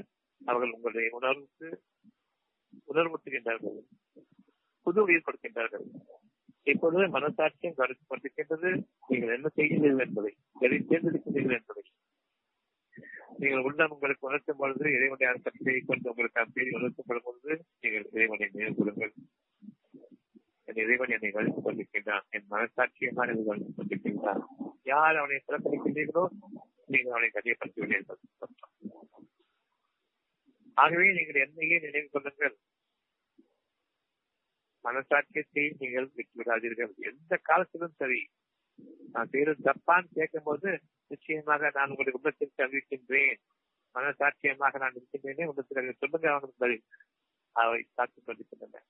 அவர்கள் உங்களுடைய உணர்வுக்கு உணர்வூட்டுகின்றார்கள். புது உயிர் கொடுக்கின்றார்கள். இப்பொழுது மனசாட்சியம் கருத்து கொண்டிருக்கின்றது. நீங்கள் என்ன செய்கிறீர்கள் என்பதை எதை தேர்ந்தெடுக்கின்றீர்கள் என்பதை. நீங்கள் உள்ளம் உங்களுக்கு உணர்த்தும் பொழுது இறைவனுடைய சக்தியை கொண்டு உங்களுக்கு அந்த உணர்த்தும் பொழுது நீங்கள் இறைவனை மேற்கொள்ளுங்கள் என் இறைவன் என்னை கழித்துக் கொண்டிருக்கின்றான். என் மனசாட்சியமாக இது கழித்துக் கொண்டிருக்கின்றான். யார் அவனை புறக்கணிக்கின்றீர்களோ நீங்கள் அவனை கட்டியப்படுத்துவீர்கள் ஆகவே நீங்கள் என்னையே நினைவு கொள்ளுங்கள். மனசாட்சியத்தை நீங்கள் விட்டுவிடாதீர்கள். எந்த காலத்திலும் சரி. நான் செய்யறது தப்பான்னு கேட்கும் போது நிச்சயமாக நான் உங்களுடைய உள்ளத்திற்கு அறிவிக்கின்றேன் மனசாட்சியமாக நான் இருக்கின்றேனே உள்ளத்தில் சொல்லுங்க அவங்களுக்கு பதில். அவை காத்துக் கொண்டிருக்கின்றன.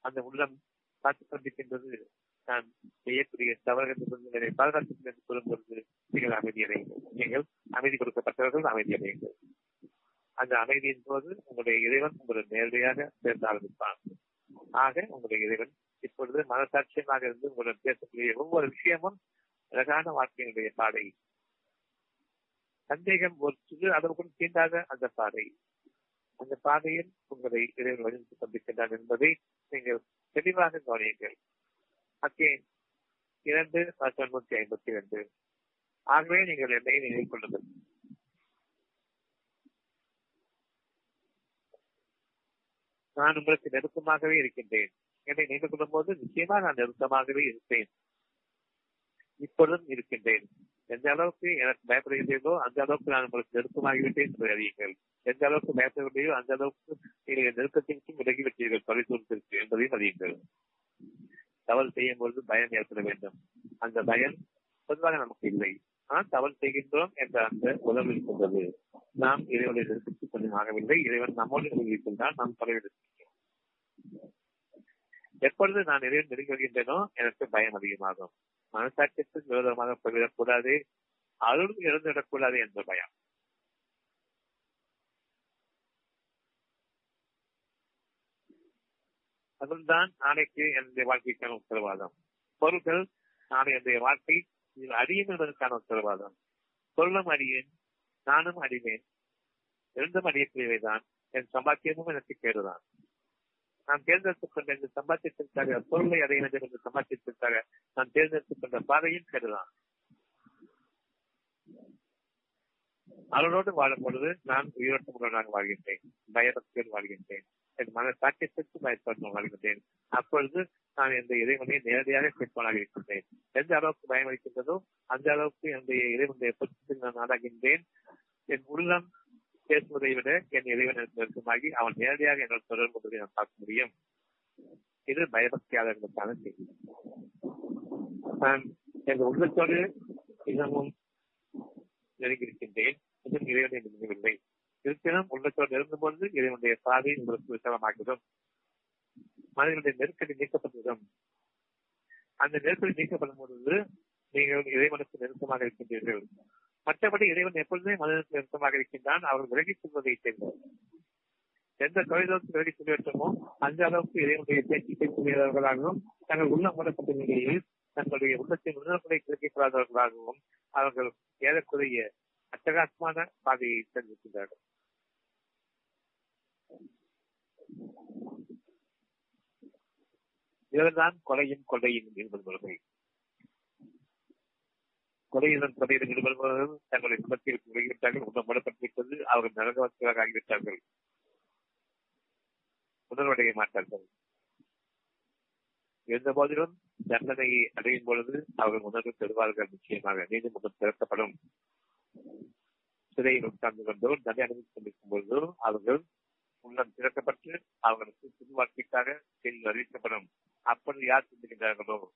அந்த உள்ளம் காத்துக் கொண்டிருக்கின்றது. நான் செய்யக்கூடிய தவறுகளை பாதுகாத்துக் என்று சொல்லும்பொழுது நீங்கள் அமைதியடையுங்கள் நீங்கள் அமைதி கொடுக்கப்பட்டவர்கள் அமைதியடையுங்கள் அந்த அமைதியின் போது உங்களுடைய இறைவன் உங்களை நேரடியாக சேர்ந்து ஆரம்பிப்பான். ஆக உங்களுடைய இறைவன் இப்பொழுது மனசாட்சியமாக இருந்து உங்களுடன் பேசக்கூடிய ஒவ்வொரு விஷயமும் அழகான வாழ்க்கையினுடைய பாதை. சந்தேகம் ஒரு சிறு அளவுக்கும் தீண்டாத அந்த பாதை. அந்த பாதையில் உங்களை இறைவன் வழிந்து கொண்டிருக்கின்றார் என்பதை நீங்கள் தெளிவாக கவனியுங்கள். அங்கே இரண்டு நூற்றி ஐம்பத்தி இரண்டு ஆகவே நீங்கள் என்னை நினைவு கொள்ளுங்கள். நான் உங்களுக்கு நெருக்கமாகவே இருக்கின்றேன். என்னை நினைவு கொள்ளும் போது நிச்சயமா நான் நெருக்கமாகவே இருப்பேன். இப்பொழுதும் இருக்கின்றேன். எந்த அளவுக்கு எனக்கு பயப்படுகிறீர்களோ அந்த அளவுக்கு நான் உங்களுக்கு நெருக்கமாகிவிட்டேன் என்று அறியுங்கள். எந்த அளவுக்கு பயப்படவில்லையோ அந்த அளவுக்கு நீங்கள் நெருக்கத்திற்கும் விலகிவிட்டீர்கள். தொலைதூரத்திற்கு என்பதையும் அறியுங்கள். தவறு செய்யும் பொழுது பயம் ஏற்பட வேண்டும். அந்த பயம் பொதுவாக நமக்கு இல்லை. ஆனால் தவறு செய்கின்றோம் என்ற அந்த உணர்வு இருக்கின்றது. நாம் இறைவனை நெருக்கத்துக் கொஞ்சம் ஆகவில்லை. இறைவன் நம்மோடு இருக்கின்றால் நாம் தொலைவிடுகின்றோம் எப்பொழுது நான் இறைவன் நெருங்கி வருகின்றேனோ எனக்கு பயம் அதிகமாகும். மனசாட்சிக்கு விரோதமாக போய்விடக்கூடாது அருள் இழந்துவிடக்கூடாது என்ற பயம். அதுதான் நாளைக்கு என்னுடைய வாழ்க்கைக்கான உத்தரவாதம். பொருட்கள் நாளை என்னுடைய வாழ்க்கை இதில் அடியும் என்பதற்கான உத்தரவாதம். பொருளும் அடியேன் நானும் அடிவேன் இரண்டும் அடியக்கூடியவைதான். என் சம்பாத்தியமும் எனக்கு கேடுதான். நான் தேர்ந்தெடுத்துக் கொண்ட இந்த சம்பாத்தியத்திற்காக பொருளை அடைய வேண்டும் என்ற சம்பாத்தியத்திற்காக நான் தேர்ந்தெடுத்துக் கொண்ட பாதையும் கருதான் அவர்களோடு வாழும் பொழுது நான் உயிரோட்டமுடனாக வாழ்கின்றேன். பயபக்தியோடு வாழ்கின்றேன். என் மன சாக்கியத்திற்கு பயப்பட்டு வாழ்கின்றேன். அப்பொழுது நான் எந்த இறைவனை நேரடியாக கேட்பவனாக இருக்கின்றேன். எந்த அளவுக்கு பயம் அளிக்கின்றதோ அந்த அளவுக்கு என்னுடைய இறைவனுடைய பொருத்தத்தில் நான் ஆளாகின்றேன் என் உள்ளம் பேசுவதை விட என் இறைவன் நெருக்கமாகி அவன் நேரடியாக என்னோட தொடர்பு கொண்டதை நான் பார்க்க முடியும். இது பயபக்தியாளர்களுக்கான செய்தி. நான் என் உள்ளத்தோடு இன்னமும் நெருங்கியிருக்கின்றேன். இன்னும் இறைவனை நெருங்கவில்லை. இருப்பினும் உள்ளத்தோடு நெருங்கும் பொழுது இறைவனுடைய பாதை உங்களுக்கு விசாலமாகிவிடும். மனிதனுடைய நெருக்கடி நீக்கப்பட்டுவிடும். அந்த நெருக்கடி நீக்கப்படும் பொழுது நீங்கள் இறைவனுக்கு நெருக்கமாக இருக்கின்றீர்கள். மற்றபடி இறைவன் எப்பொழுதுமே மனிதனுக்கு நெருக்கமாக இருக்கின்றான். அவர் விலகி செல்வதை சேர்ந்தார் எந்த தொழிலுக்கு விலகி செல்ல அந்த அளவுக்கு இறைவனுடைய பேச்சு பேசுகிறவர்களாகவும் தங்கள் உள்ள மூடப்பட்ட நிலையில் தங்களுடைய உள்ளத்தின் உணர்வுகளை கிடைக்கப்படாதவர்களாகவும் அவர்கள் ஏறக்குறைய அட்டகாசமான பாதையை தெரிவிக்கின்றார்கள் இவர்தான் கொலையும் கொள்ளையும் என்பது கொள்கை கொலையுடன் கொலையுடன் ஈடுபடுபவர்கள் தங்களை குலத்தில் விலகிவிட்டார்கள் உணவு அவர்கள் நரகவர்களாக ஆகிவிட்டார்கள். உணர்வடைய மாட்டார்கள். இருந்த போதிலும் தண்டனையை அடையும் பொழுது அவர்கள் உணர்வு பெறுவார்கள் நிச்சயமாக. நீதிமன்றம் திறக்கப்படும். சிறையில் உட்கார்ந்து கொண்டோ தண்டனை அனுமதி கொண்டிருக்கும் பொழுதோ அவர்கள் உள்ளம் திறக்கப்பட்டு அவர்களுக்கு புது வாழ்க்கைக்காக செய்தி அறிவிக்கப்படும். அப்பொழுது யார் சிந்திக்கின்றார்களோ?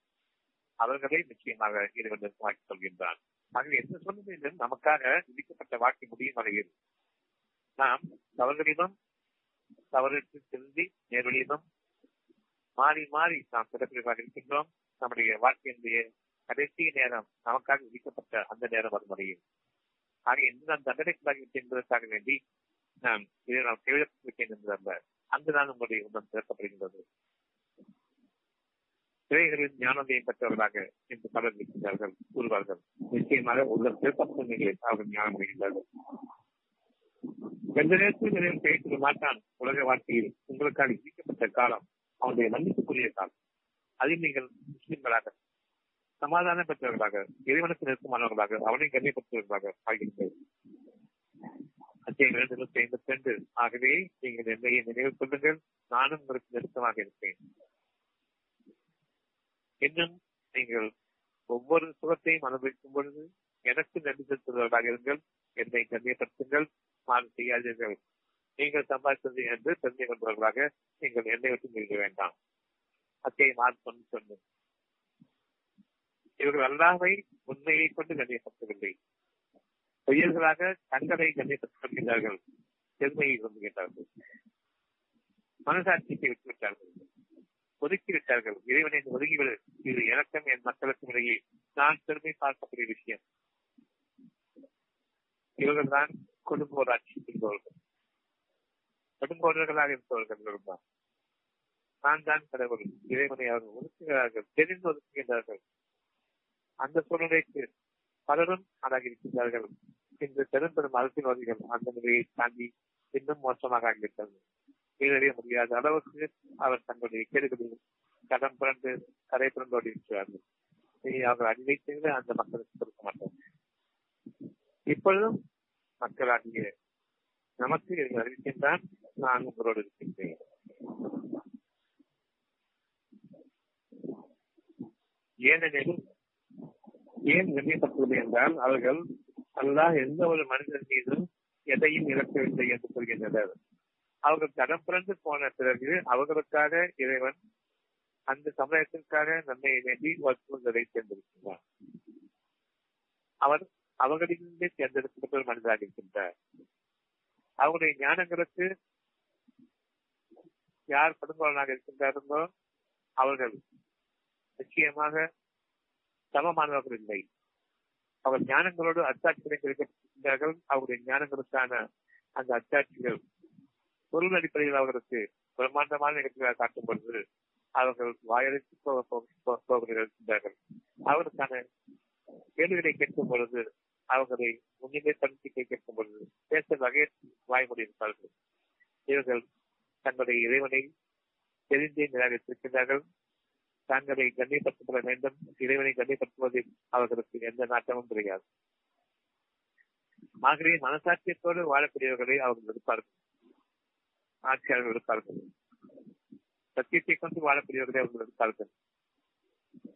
அவர்களை நிச்சயமாக இறைவன் வாக்கி சொல்கின்றான். ஆகவே எந்த சூழ்நிலையிலும் நமக்காக விதிக்கப்பட்ட வாழ்க்கை முடியும் வகையில். நாம் தவறுகளிலும் தவறுக்கு திருந்தி நேர்வழியிலும் மாறி மாறி நாம் சிறப்பிற்காக இருக்கின்றோம். நம்முடைய வாழ்க்கையினுடைய கடைசி நேரம் நமக்காக விதிக்கப்பட்ட அந்த நேரம் வரும் வரையில். ஆக எந்த நான் தண்டனைக்குள்ளாகிவிட்டேன் என்பதற்காக வேண்டி நாம் இதை நாம் கைவிடப்பட்டிருக்கேன் என்பதல்ல அங்கு நான் உங்களுடைய உள்ளம் திறக்கப்படுகின்றது. சிறைகளில் ஞானதையும் பெற்றவர்களாக என்று பலர் இருக்கின்றார்கள் கூறுவார்கள். நிச்சயமாக உள்ளம் திறக்கப்பட்ட அவர்கள் ஞானம் அடைகின்றார்கள் எந்த நேரத்தில் நிறைய பேச மாட்டான் உலக வாழ்க்கையில் உங்களுக்காக விதிக்கப்பட்ட காலம் அவனுடைய மன்னிப்புக்குரிய காலம். அதில் நீங்கள் முஸ்லிம்களாக சமாதானம் பெற்றவர்களாக இறைவனுக்கு நெருக்கமானவர்களாக அவனை கண்ணியப்படுத்துவர்களாக ஆகியிருக்கிறது அத்தியாயம் இரண்டு ஐம்பத்தி ரெண்டு. ஆகவே நீங்கள் என்னையை நினைவு கொள்ளுங்கள். நானும் உங்களுக்கு நெருக்கமாக இருப்பேன். இன்னும் நீங்கள் ஒவ்வொரு சுகத்தையும் அனுபவிக்கும் பொழுது எனக்கு நன்றி செலுத்துவதாக இருங்கள். என்னை கண்ணியப்படுத்துங்கள். மாறு செய்யாதீர்கள். நீங்கள் சம்பாதித்தது என்று தெரிந்து கொண்டவர்களாக நீங்கள் என்னை விட்டு இருக்க வேண்டாம். அத்தை மாறு கொண்டு ஒன்று இவர்கள் அல்லாவை உண்மையை கொண்டு கண்ணியப்படுத்தவில்லை. பொய்யர்களாக தங்களை கண்ணியப்படுத்துகின்றார்கள் பெருமையை விரும்புகின்றார்கள் மனசாட்சியை விட்டுவிட்டார்கள். ஒதுக்கிவிட்டார்கள் இறைவனை ஒதுங்கிவிடு இது எனக்கும் என் மக்களுக்கும் இடையே. நான் பெருமை பார்க்கக்கூடிய விஷயம். இவர்கள் தான் கொடுங்கோர் ஆட்சி செய்பவர்கள் இருப்பவர்கள் தான் நான் தான் கடவுள். இறைவனை அவர்கள் ஒதுக்குகிறார்கள். தெரிந்து ஒதுக்குகின்றார்கள். அந்த சூழ்நிலைக்கு பலரும் ஆளாகி இருக்கின்றார்கள் இன்று பெரும் அரசியல்வாதிகள் அந்த நிலையை தாண்டி இன்னும் மோசமாக ஆகிவிட்டது கீழறிய முடியாத அளவுக்கு அவர் தங்களுடைய கேடுகளில் கடன் புரண்டு கரை புரண்டு ஓடிவிட்டார்கள் அவர்கள் அடிமை செய்து அந்த மக்களுக்கு கொடுக்க மாட்டார் இப்பொழுதும் மக்களாகிய நமக்கு அறிவிக்கின்றான் நான் உங்களோடு இருக்கின்றேன். ஏனெனில் ஏன் கண்ணியப்பட்டுள்ளது என்றால் அவர்கள் அல்லாஹ் எந்த ஒரு மனிதன் மீதும் எதையும் இழக்கவில்லை என்று கூறுகின்றனர். அவர்கள் தடம் பிறந்து போன பிறகு அவர்களுக்காக இறைவன் அந்த சமுதாயத்திற்காக நன்மையை வேண்டி வற்புறுத்தலை தேர்ந்தெடுக்கின்றார். அவர் அவர்களிலிருந்தே தேர்ந்தெடுக்கப்பட்ட ஒரு மனிதராக இருக்கின்றார். அவருடைய ஞானங்களுக்கு யார் கொடுங்கோலனாக இருக்கின்றார்களோ அவர்கள் நிச்சயமாக சமமானவர்கள் இல்லை. அவர் ஞானங்களோடு அத்தாட்சிகளை இருக்கின்றார்கள். அவருடைய ஞானங்களுக்கான அந்த அத்தாட்சிகள் பொருள் அடிப்படையில் அவர்களுக்கு பிரம்மாண்டமான நிகழ்ச்சிகளை காட்டும் பொழுது அவர்கள் வாயடைத்து போகிறார்கள் அவருக்கான கேள்விகளை கேட்கும் பொழுது அவர்களை முன்னிலைப்படுத்தி கேட்கும் பொழுது பேச வகை வாய்மொழி இருப்பார்கள். இவர்கள் தங்களுடைய இறைவனை தெரிந்தே நிராகரித்திருக்கிறார்கள் தங்களை கண்ணியப்படுத்தப்பட வேண்டும். இறைவனை கண்ணியப்படுத்துவதில் அவர்களுக்கு எந்த நாட்டமும் கிடையாது. ஆகவே மனசாட்சியத்தோடு வாழக்கூடியவர்களை அவர்கள் இருப்பார்கள். ஆட்சியாளர்கள் இருப்பார்கள் சத்தியத்தை கொண்டு வாழக்கூடியவர்களை அவர்கள் இருப்பார்கள்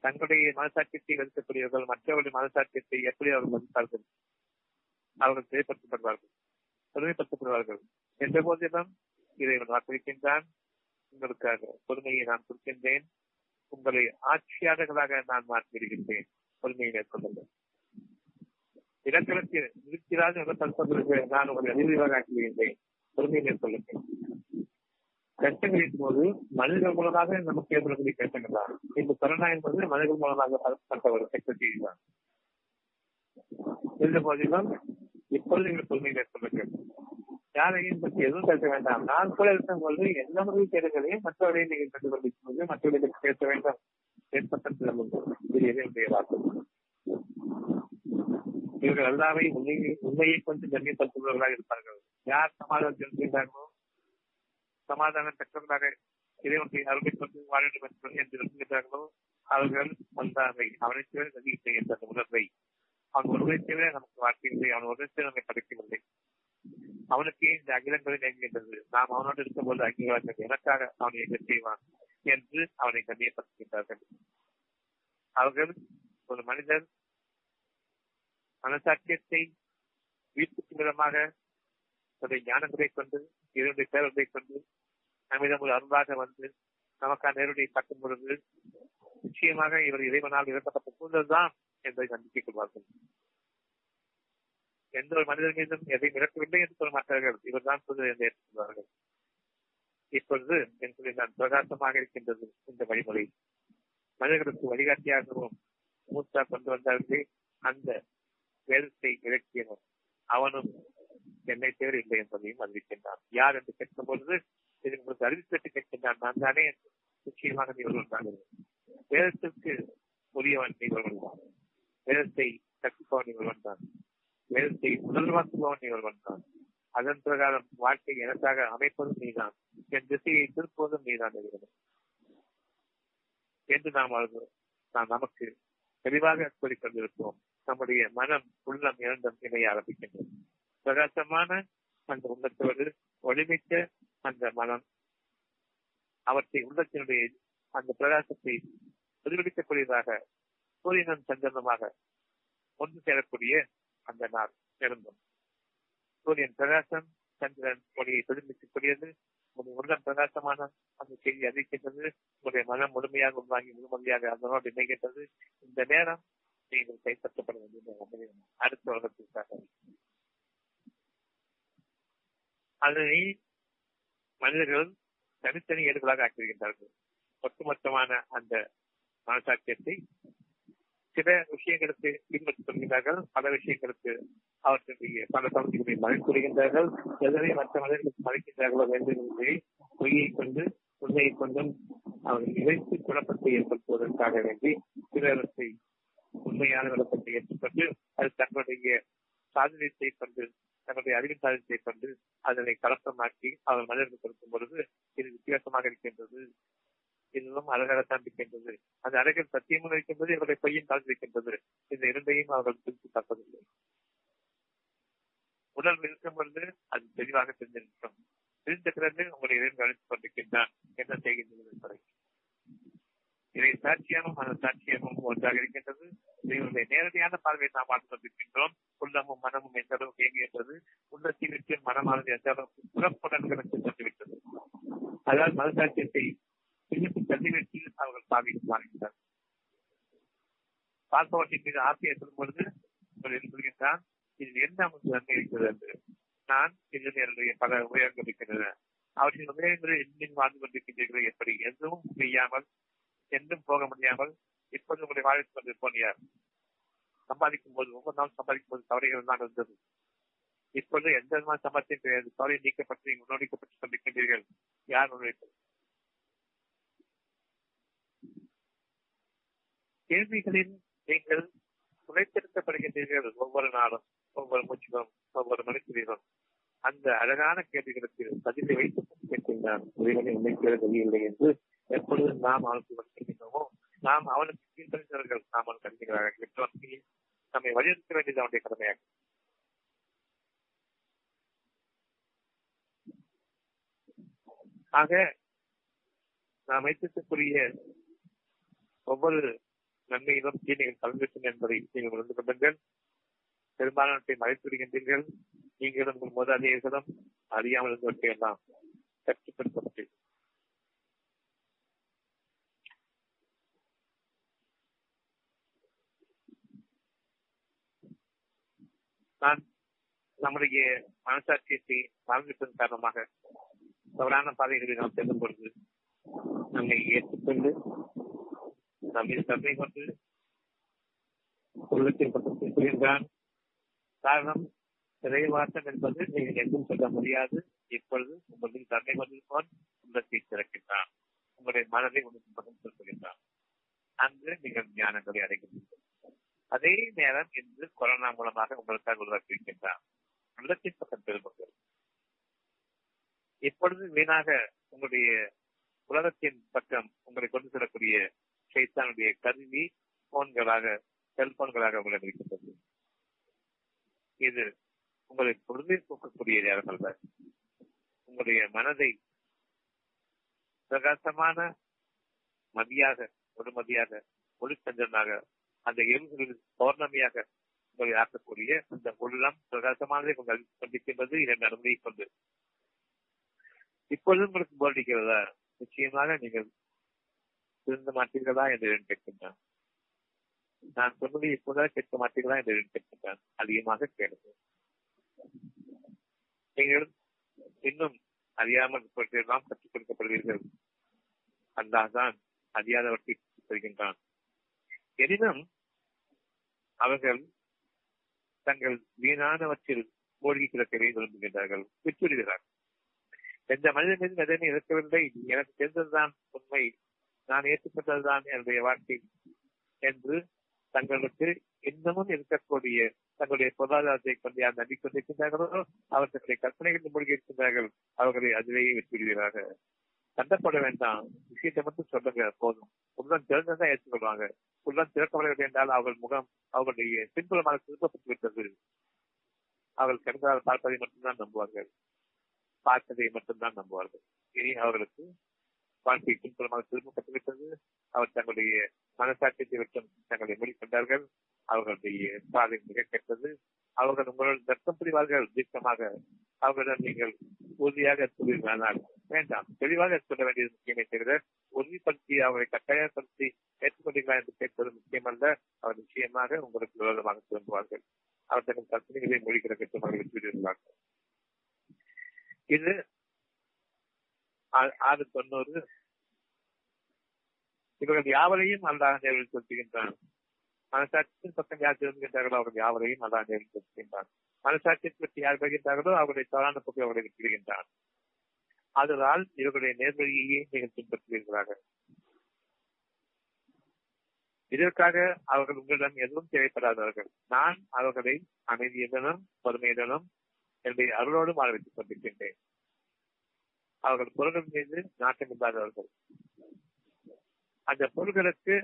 தங்களுடைய மனசாட்சியத்தை வெறுக்கக்கூடியவர்கள் மற்றவர்களுடைய மனசாட்சியத்தை எப்படி அவர்கள் மதிப்பார்கள் அவர்கள் செயல்படுத்தப்படுவார்கள் பொறுமைப்படுத்தப்படுவார்கள் என்ற போதிலும் இதை வாக்களிக்கின்றான். உங்களுக்காக பொறுமையை நான் கொடுக்கின்றேன். உங்களை ஆட்சியாளர்களாக நான் மாற்றிவிடுகின்றேன். பொறுமையை மேற்கொள்ளுங்கள். இலக்கணத்தில் இருக்கிறார் என்ற நான் உங்களை அதிர்வாக ஆக்கிவிடுகின்றேன். பொறுமையை மேற்கொள்ளுங்கள். பேசும் போது மனிதர்கள் மூலமாக நமக்கு ஏற்படக்கூடிய கஷ்டங்கள் தான். இந்த கொரோனா என்பது மனிதர்கள் மூலமாக பட்ட ஒரு செக்ரட்டரி தான். இருந்த போதிலும் இப்பொழுது நீங்கள் பொறுமை மேற்கொள்ளுங்கள் யாரையும் பற்றி எதுவும் பேச வேண்டாம். நான் கூட இருக்கும் போது எந்த முறையில் தேடுகளையும் மற்றவரை நீங்கள் கண்டு கொண்டிருக்கும் போது மற்றவர்களுக்கு பேச வேண்டாம். ஏற்பட்டது இது என்னுடைய வாக்கு இவர்கள் எல்லாமே உண்மையை உண்மையை கொஞ்சம் கண்ணியப்படுத்துபவர்களாக இருப்பார்கள். யார் சமாதானம் செலுத்துகிறார்களோ சமாதானம் பெற்றவர்களாக இறைவனுடைய அருமை கொண்டு வாழ வேண்டும் என்று விரும்புகிறார்களோ அவர்கள் வந்தாரை அவனை தவிர நதியை என்ற உணர்வை. அவன் ஒருவரை தவிர நமக்கு வாழ்க்கையில்லை அவன் ஒருவரை நம்மை படைக்கவில்லை. அவனுக்கு இந்த அகிலங்களை நேர்கின்றது நாம் அவனோடு இருக்கும்போது அங்கீகாரங்கள் எனக்காக அவனை என்ன செய்வான் என்று அவனை கண்ணியப்படுத்துகின்றார்கள். அவர்கள் ஒரு மனிதர் மனசாட்சியத்தை வீட்டுக்கு விதமாக தன்னுடைய ஞானங்களை கொண்டு இதனுடைய பேரத்தை கொண்டு நம்மிடம் ஒரு அருளாக வந்து நமக்கான நேரடியை காட்டும் பொழுது நிச்சயமாக இவர் இறைவனால் இறக்கப்பட்ட சூழல் தான் என்பதை நம்பிக்கை கொள்வார்கள். எந்த ஒரு மனிதர் மீதும் எதையும் இறக்கவில்லை என்று சொல்ல மாட்டார்கள். இவர்தான் புது என்று ஏற்றுக்கொள்வார்கள். இப்பொழுது என்று நான் பிரகாசமாக இருக்கின்றது இந்த வழிமுறை. மனிதர்களுக்கு வழிகாட்டியாகவும் மூத்தா கொண்டு வந்தார்களே அந்த வேதத்தை இறக்கியவன் அவனும் என்னை தேவையில்லை இல்லை என்பதையும் அறிவிக்கின்றான். யார் என்று கேட்கும் பொழுது இது உங்களுக்கு அறிவித்துட்டு கேட்கின்றான் நான் தானே நிச்சயமாக நீ தான். வேதத்திற்கு உரியவன் நீ தான். வேதத்தை கற்பிப்பவன் நீ தான். வேதத்தை முதல்வாக்குபவன் நீ தான். அதன் பிரகாரம் வாழ்க்கை எனக்காக அமைப்பதும் நீதான். என் திசையை திருப்புவதும் நீதான் இருக்கிறது என்று நாம் நாம் நமக்கு தெளிவாக கூறிக்கொண்டிருப்போம் நம்முடைய மனம் உள்ளம் இரண்டும் இணைய ஆரம்பிக்கின்றது. பிரகாசமான அந்த உள்ளத்தோடு ஒளிமிக்க அந்த மனம் அவற்றை உள்ளத்தினுடைய அந்த பிரகாசத்தை பிரதிபலிக்கக்கூடியதாக சூரியனும் சந்திரனுமாக ஒன்று சேரக்கூடிய அந்த நாள் இருந்தும் சூரியன் பிரகாசம் சந்திரன் ஒளியை பிரதிபலிக்கக்கூடியது. உங்களுடைய உள்ளம் பிரகாசமான அந்த செய்தி அறிவிக்கின்றது. உங்களுடைய மனம் முழுமையாக உருவாகி முழுமையாக அதனோடு இணைகின்றது. இந்த நேரம் நீங்கள் கைப்பற்றப்பட வேண்டிய அடுத்த உலகத்திற்காக. அதனை மனிதர்களும் தனித்தனி ஏடுகளாக ஆக்கிவிடுகின்றார்கள் ஒட்டுமொத்தமான அந்த மனசாட்சியத்தை சில விஷயங்களுக்கு பின்பற்றி கொள்கிறார்கள் பல விஷயங்களுக்கு அவர்களுடைய பல பகுதிகளை மறைத்துவிடுகின்றார்கள் எதனை மற்ற மனிதர்களுக்கு மறைக்கின்றார்களோ வேண்டும் என்பதை பொய்யை கொண்டு உண்மையை கொண்டும் அவர்கள் இணைத்து குழப்பத்தை ஏற்படுத்துவதற்காக வேண்டி சிலரத்தை உண்மையான விளக்கத்தை ஏற்றுக்கொண்டு அது தங்களுடைய சாதனத்தை கொண்டு தங்களுடைய அறிவின் கொண்டு அதனை கலப்பமாக்கி அவர் மனிதர்கள் கொடுக்கும் பொழுது இது வித்தியாசமாக இருக்கின்றது. இதுவும் அழகாகத்தான் இருக்கின்றது அந்த அழகில் சத்தியமும் இருக்கின்றது இவருடைய பொய்யும் கலந்திருக்கின்றது இந்த இரண்டையும் அவர்கள் பிரித்து தப்பதில்லை உடல் இருக்கும் பொழுது அது தெளிவாக தெரிஞ்சிருக்கும் தெரிந்த பிறகு உங்களை இறைவன் அழைத்துக் கொண்டிருக்கின்றான் என்ன செய்கின்றது இவை சாட்சியமும் அந்த சாட்சியமும் ஒன்றாக இருக்கின்றது. இவருடைய நேரடியான பார்வையை நாம் பார்த்துக் கொண்டிருக்கின்றோம். உள்ளமும் மனமும் எந்த அளவுக்கு இயங்குகின்றது? உள்ளத்தின் விட்டு மனமானது எந்த அளவுக்கு புறப்புடன்களுக்கு சென்றுவிட்டது? அதாவது மனசாட்சியத்தை பின்னுக்கு தள்ளிவிட்டு அவர்கள் பாவித்து மாறுகின்றனர் பார்ப்பவற்றின் மீது ஆசையை சொல்லும் பொழுது சொல்கின்றான் இதில் என்ன நமக்கு நன்மை இருக்கிறது என்று. நான் இதில் என்னுடைய பல உபயோகங்கள் இருக்கின்றன. அவற்றின் உபயோகங்களை இன்னும் வாழ்ந்து கொண்டிருக்கின்றீர்கள் எப்படி? எதுவும் செய்யாமல் என்றும் போக முடியாமல் இப்போது உங்களை வாழ்த்து கொண்டு போனியார் சம்பாதிக்கும் போது ஒவ்வொரு நாள் சம்பாதிக்கும் போது தவறைகள் தான் இருந்தது. இப்பொழுது எந்த விதமான சம்பாத்தியம் கிடையாது. தவறை நீக்கப்பட்டு முன்னோடிக்கப்பட்டு கொண்டிருக்கின்றீர்கள். யார் முன்னோடிப்பது கேள்விகளில் நீங்கள் துணைத்திருத்தப்படுகின்றீர்கள் ஒவ்வொரு நாளும் ஒவ்வொரு மூச்சிலும் ஒவ்வொரு மனுஷனிலும் அந்த அழகான கேள்விகளுக்கு பதிலை வைத்து கேட்கின்றான் இறைவனை உண்மைக்கிற இல்லை என்று எப்பொழுது நாம் அவனுக்கு வலிக்கின்றோமோ நாம் அவனுக்கு கீழ்த்தறிஞர்கள் நாம் அவனுக்கு அறிஞர்களாக நம்மை வலியுறுத்த வேண்டியது அவனுடைய கடமையாகும். ஆக நாம் வைத்திருக்கக்கூடிய ஒவ்வொரு நன்மையிலும் தீமைகள் கலந்திருக்கும் என்பதை நீங்கள் உணர்ந்து கொள்ளுங்கள். பெரும்பாலானவற்றை மறைத்து வருகின்றீர்கள் நீங்களும் உங்கள் முதலாளிகளும் அறியாமல் இருந்தவற்றையெல்லாம் கற்றுப்படுத்தப்பட்டீர்கள் நான் நம்முடைய மனசாட்சியத்தை மறந்துட்டதன் காரணமாக தவறான பாதைகளில் நாம் செல்லும் பொழுது நம்மை ஏற்றுக்கொண்டு நம்மை தன்மை கொண்டு உள்ளத்தின் பக்கத்தில் காரணம் நிறைவாட்டம் என்பது நீங்கள் எங்கும் சொல்ல முடியாது. இப்பொழுது உங்களின் தன்மை கொண்டிருப்போன் உள்ளத்தை திறக்கின்றான். உங்களுடைய மனதை உங்களுக்கு பக்கம் சொல்கின்றான் அன்று நீங்கள் ஞானங்களை அடைகின்றீர்கள். அதே நேரம் இன்று கொரோனா மூலமாக உங்களுக்காக உருவாக்கியிருக்கின்றான் உள்ளத்தின் பக்கம் திரும்புங்கள் இப்பொழுது வீணாக உங்களுடைய உலகத்தின் பக்கம் உங்களை கொண்டு செல்லக்கூடிய சைத்தானுடைய கருவி போன்களாக செல்போன்களாக உங்களை இருக்கின்றது. இது உங்களை பொருளை போக்கக்கூடிய நேரம் அல்ல. உங்களுடைய மனதை பிரகாசமான மதியாக ஒரு மதியாக ஒளிச்சந்திரனாக அந்த எலும்புகளில் பௌர்ணமியாக உங்களை ஆக்கக்கூடிய அந்த உள்ளம் பிரகாசமானதை உங்கள் கொண்டிருக்கின்றது இரண்டு அனுமதியை கொண்டு. இப்பொழுது உங்களுக்கு போர்டிக்கிறதா நிச்சயமாக நீங்கள் திருந்த மாட்டீர்களா என்று கேட்கின்றான். நான் சொன்னதை இப்போதான் கேட்க மாட்டீர்களா என்று கேட்கின்றான். அதிகமாக கேளுங்க நீங்கள் இன்னும் அறியாமல் பற்றியெல்லாம் கற்றுக் கொடுக்கப்படுவீர்கள். அல்லாதான் அறியாதவற்றை சொல்கின்றான் எனினும் அவர்கள் தங்கள் வீணானவற்றில் மூழ்கி கிடக்கவே விரும்புகின்றார்கள். விட்டுவிடுகிறார்கள் எந்த மனிதன் மீது எதனை இருக்கவில்லை எனக்கு தெரிந்ததுதான் உண்மை. நான் ஏற்றுக்கொண்டதுதான் என்னுடைய வாழ்க்கை என்று தங்களுக்கு இன்னமும் இருக்கக்கூடிய தங்களுடைய பொருளாதாரத்தை கொண்டு யார் நம்பிக்கொண்டிருக்கின்றார்களோ அவர் தங்களுடைய கற்பனைகளில் மூழ்கி இருக்கின்றார்கள் அவர்களை அதிலேயே விட்டுவிடுகிறார்கள். கண்டப்பட வேண்டாம். விஷயத்தை மட்டும் சொல்லுங்க போதும். உள்ளம் திறந்ததான் ஏற்றுக்கொள்வாங்க. உள்ளம் திறக்கப்படவில்லை என்றால் அவர்கள் முகம் அவர்களுடைய பின்புலமாக திருப்பப்பட்டு விட்டது அவர்கள் கண்களால் பார்ப்பதை மட்டும்தான் நம்புவார்கள். பார்த்ததை மட்டும்தான் நம்புவார்கள். இனி அவர்களுக்கு வாழ்க்கை பின்புலமாக திரும்பப்பட்டுவிட்டது அவர் தங்களுடைய மனசாட்சியத்தை விட்டும் தங்களை மூடிக்கொண்டார்கள். அவர்களுடைய பாதை மிக கெட்டது. அவர்கள் உங்களோட தர்க்கம் புரிவார்கள். தீர்க்கமாக அவர்களிடம் நீங்கள் உறுதியாக கூறுவீர்களானால் வேண்டாம். தெளிவாக சொல்ல வேண்டியது முக்கியமே தவிர உறுதிப்படுத்தி அவரை கட்டாயப்படுத்தி ஏற்றுக்கொண்டீர்களா என்று கேட்பது முக்கியமல்ல. அவர் நிச்சயமாக உங்களுக்கு விரோதமாக திரும்புவார்கள் அவர் தங்கள் கற்பனைகளை மொழிகிற கட்டுமாக விட்டுவிடுவார்கள் இது ஆறு தொண்ணூறு. இவர்கள் யாவரையும் அல்லாஹ் நேரில் செலுத்துகின்றான். மனசாட்சியின் பக்கம் யார் திரும்புகின்றார்களோ அவர்கள் யாவரையும் அல்லாஹ் நேரில் செலுத்துகின்றான் மனசாட்சியை பற்றி யார் வருகின்றார்களோ அவருடைய தவறான போக்கை அவர்களை விட்டுவிடுகின்றான் அதனால் இவர்களுடைய நேர்வழியையே நீங்கள் பின்பற்றுவீர்களாக. இதற்காக அவர்கள் உங்களிடம் எதுவும் தேவைப்படாதவர்கள். நான் அவர்களை அமைதியுடனும் பொறுமையுடனும் என்னுடைய அருளோடு வாழ வைத்துக் கொண்டிருக்கின்றேன். அவர்கள் பொருள்கள் மீது நாட்டம் இல்லாதவர்கள். அந்த பொருள்களுக்கு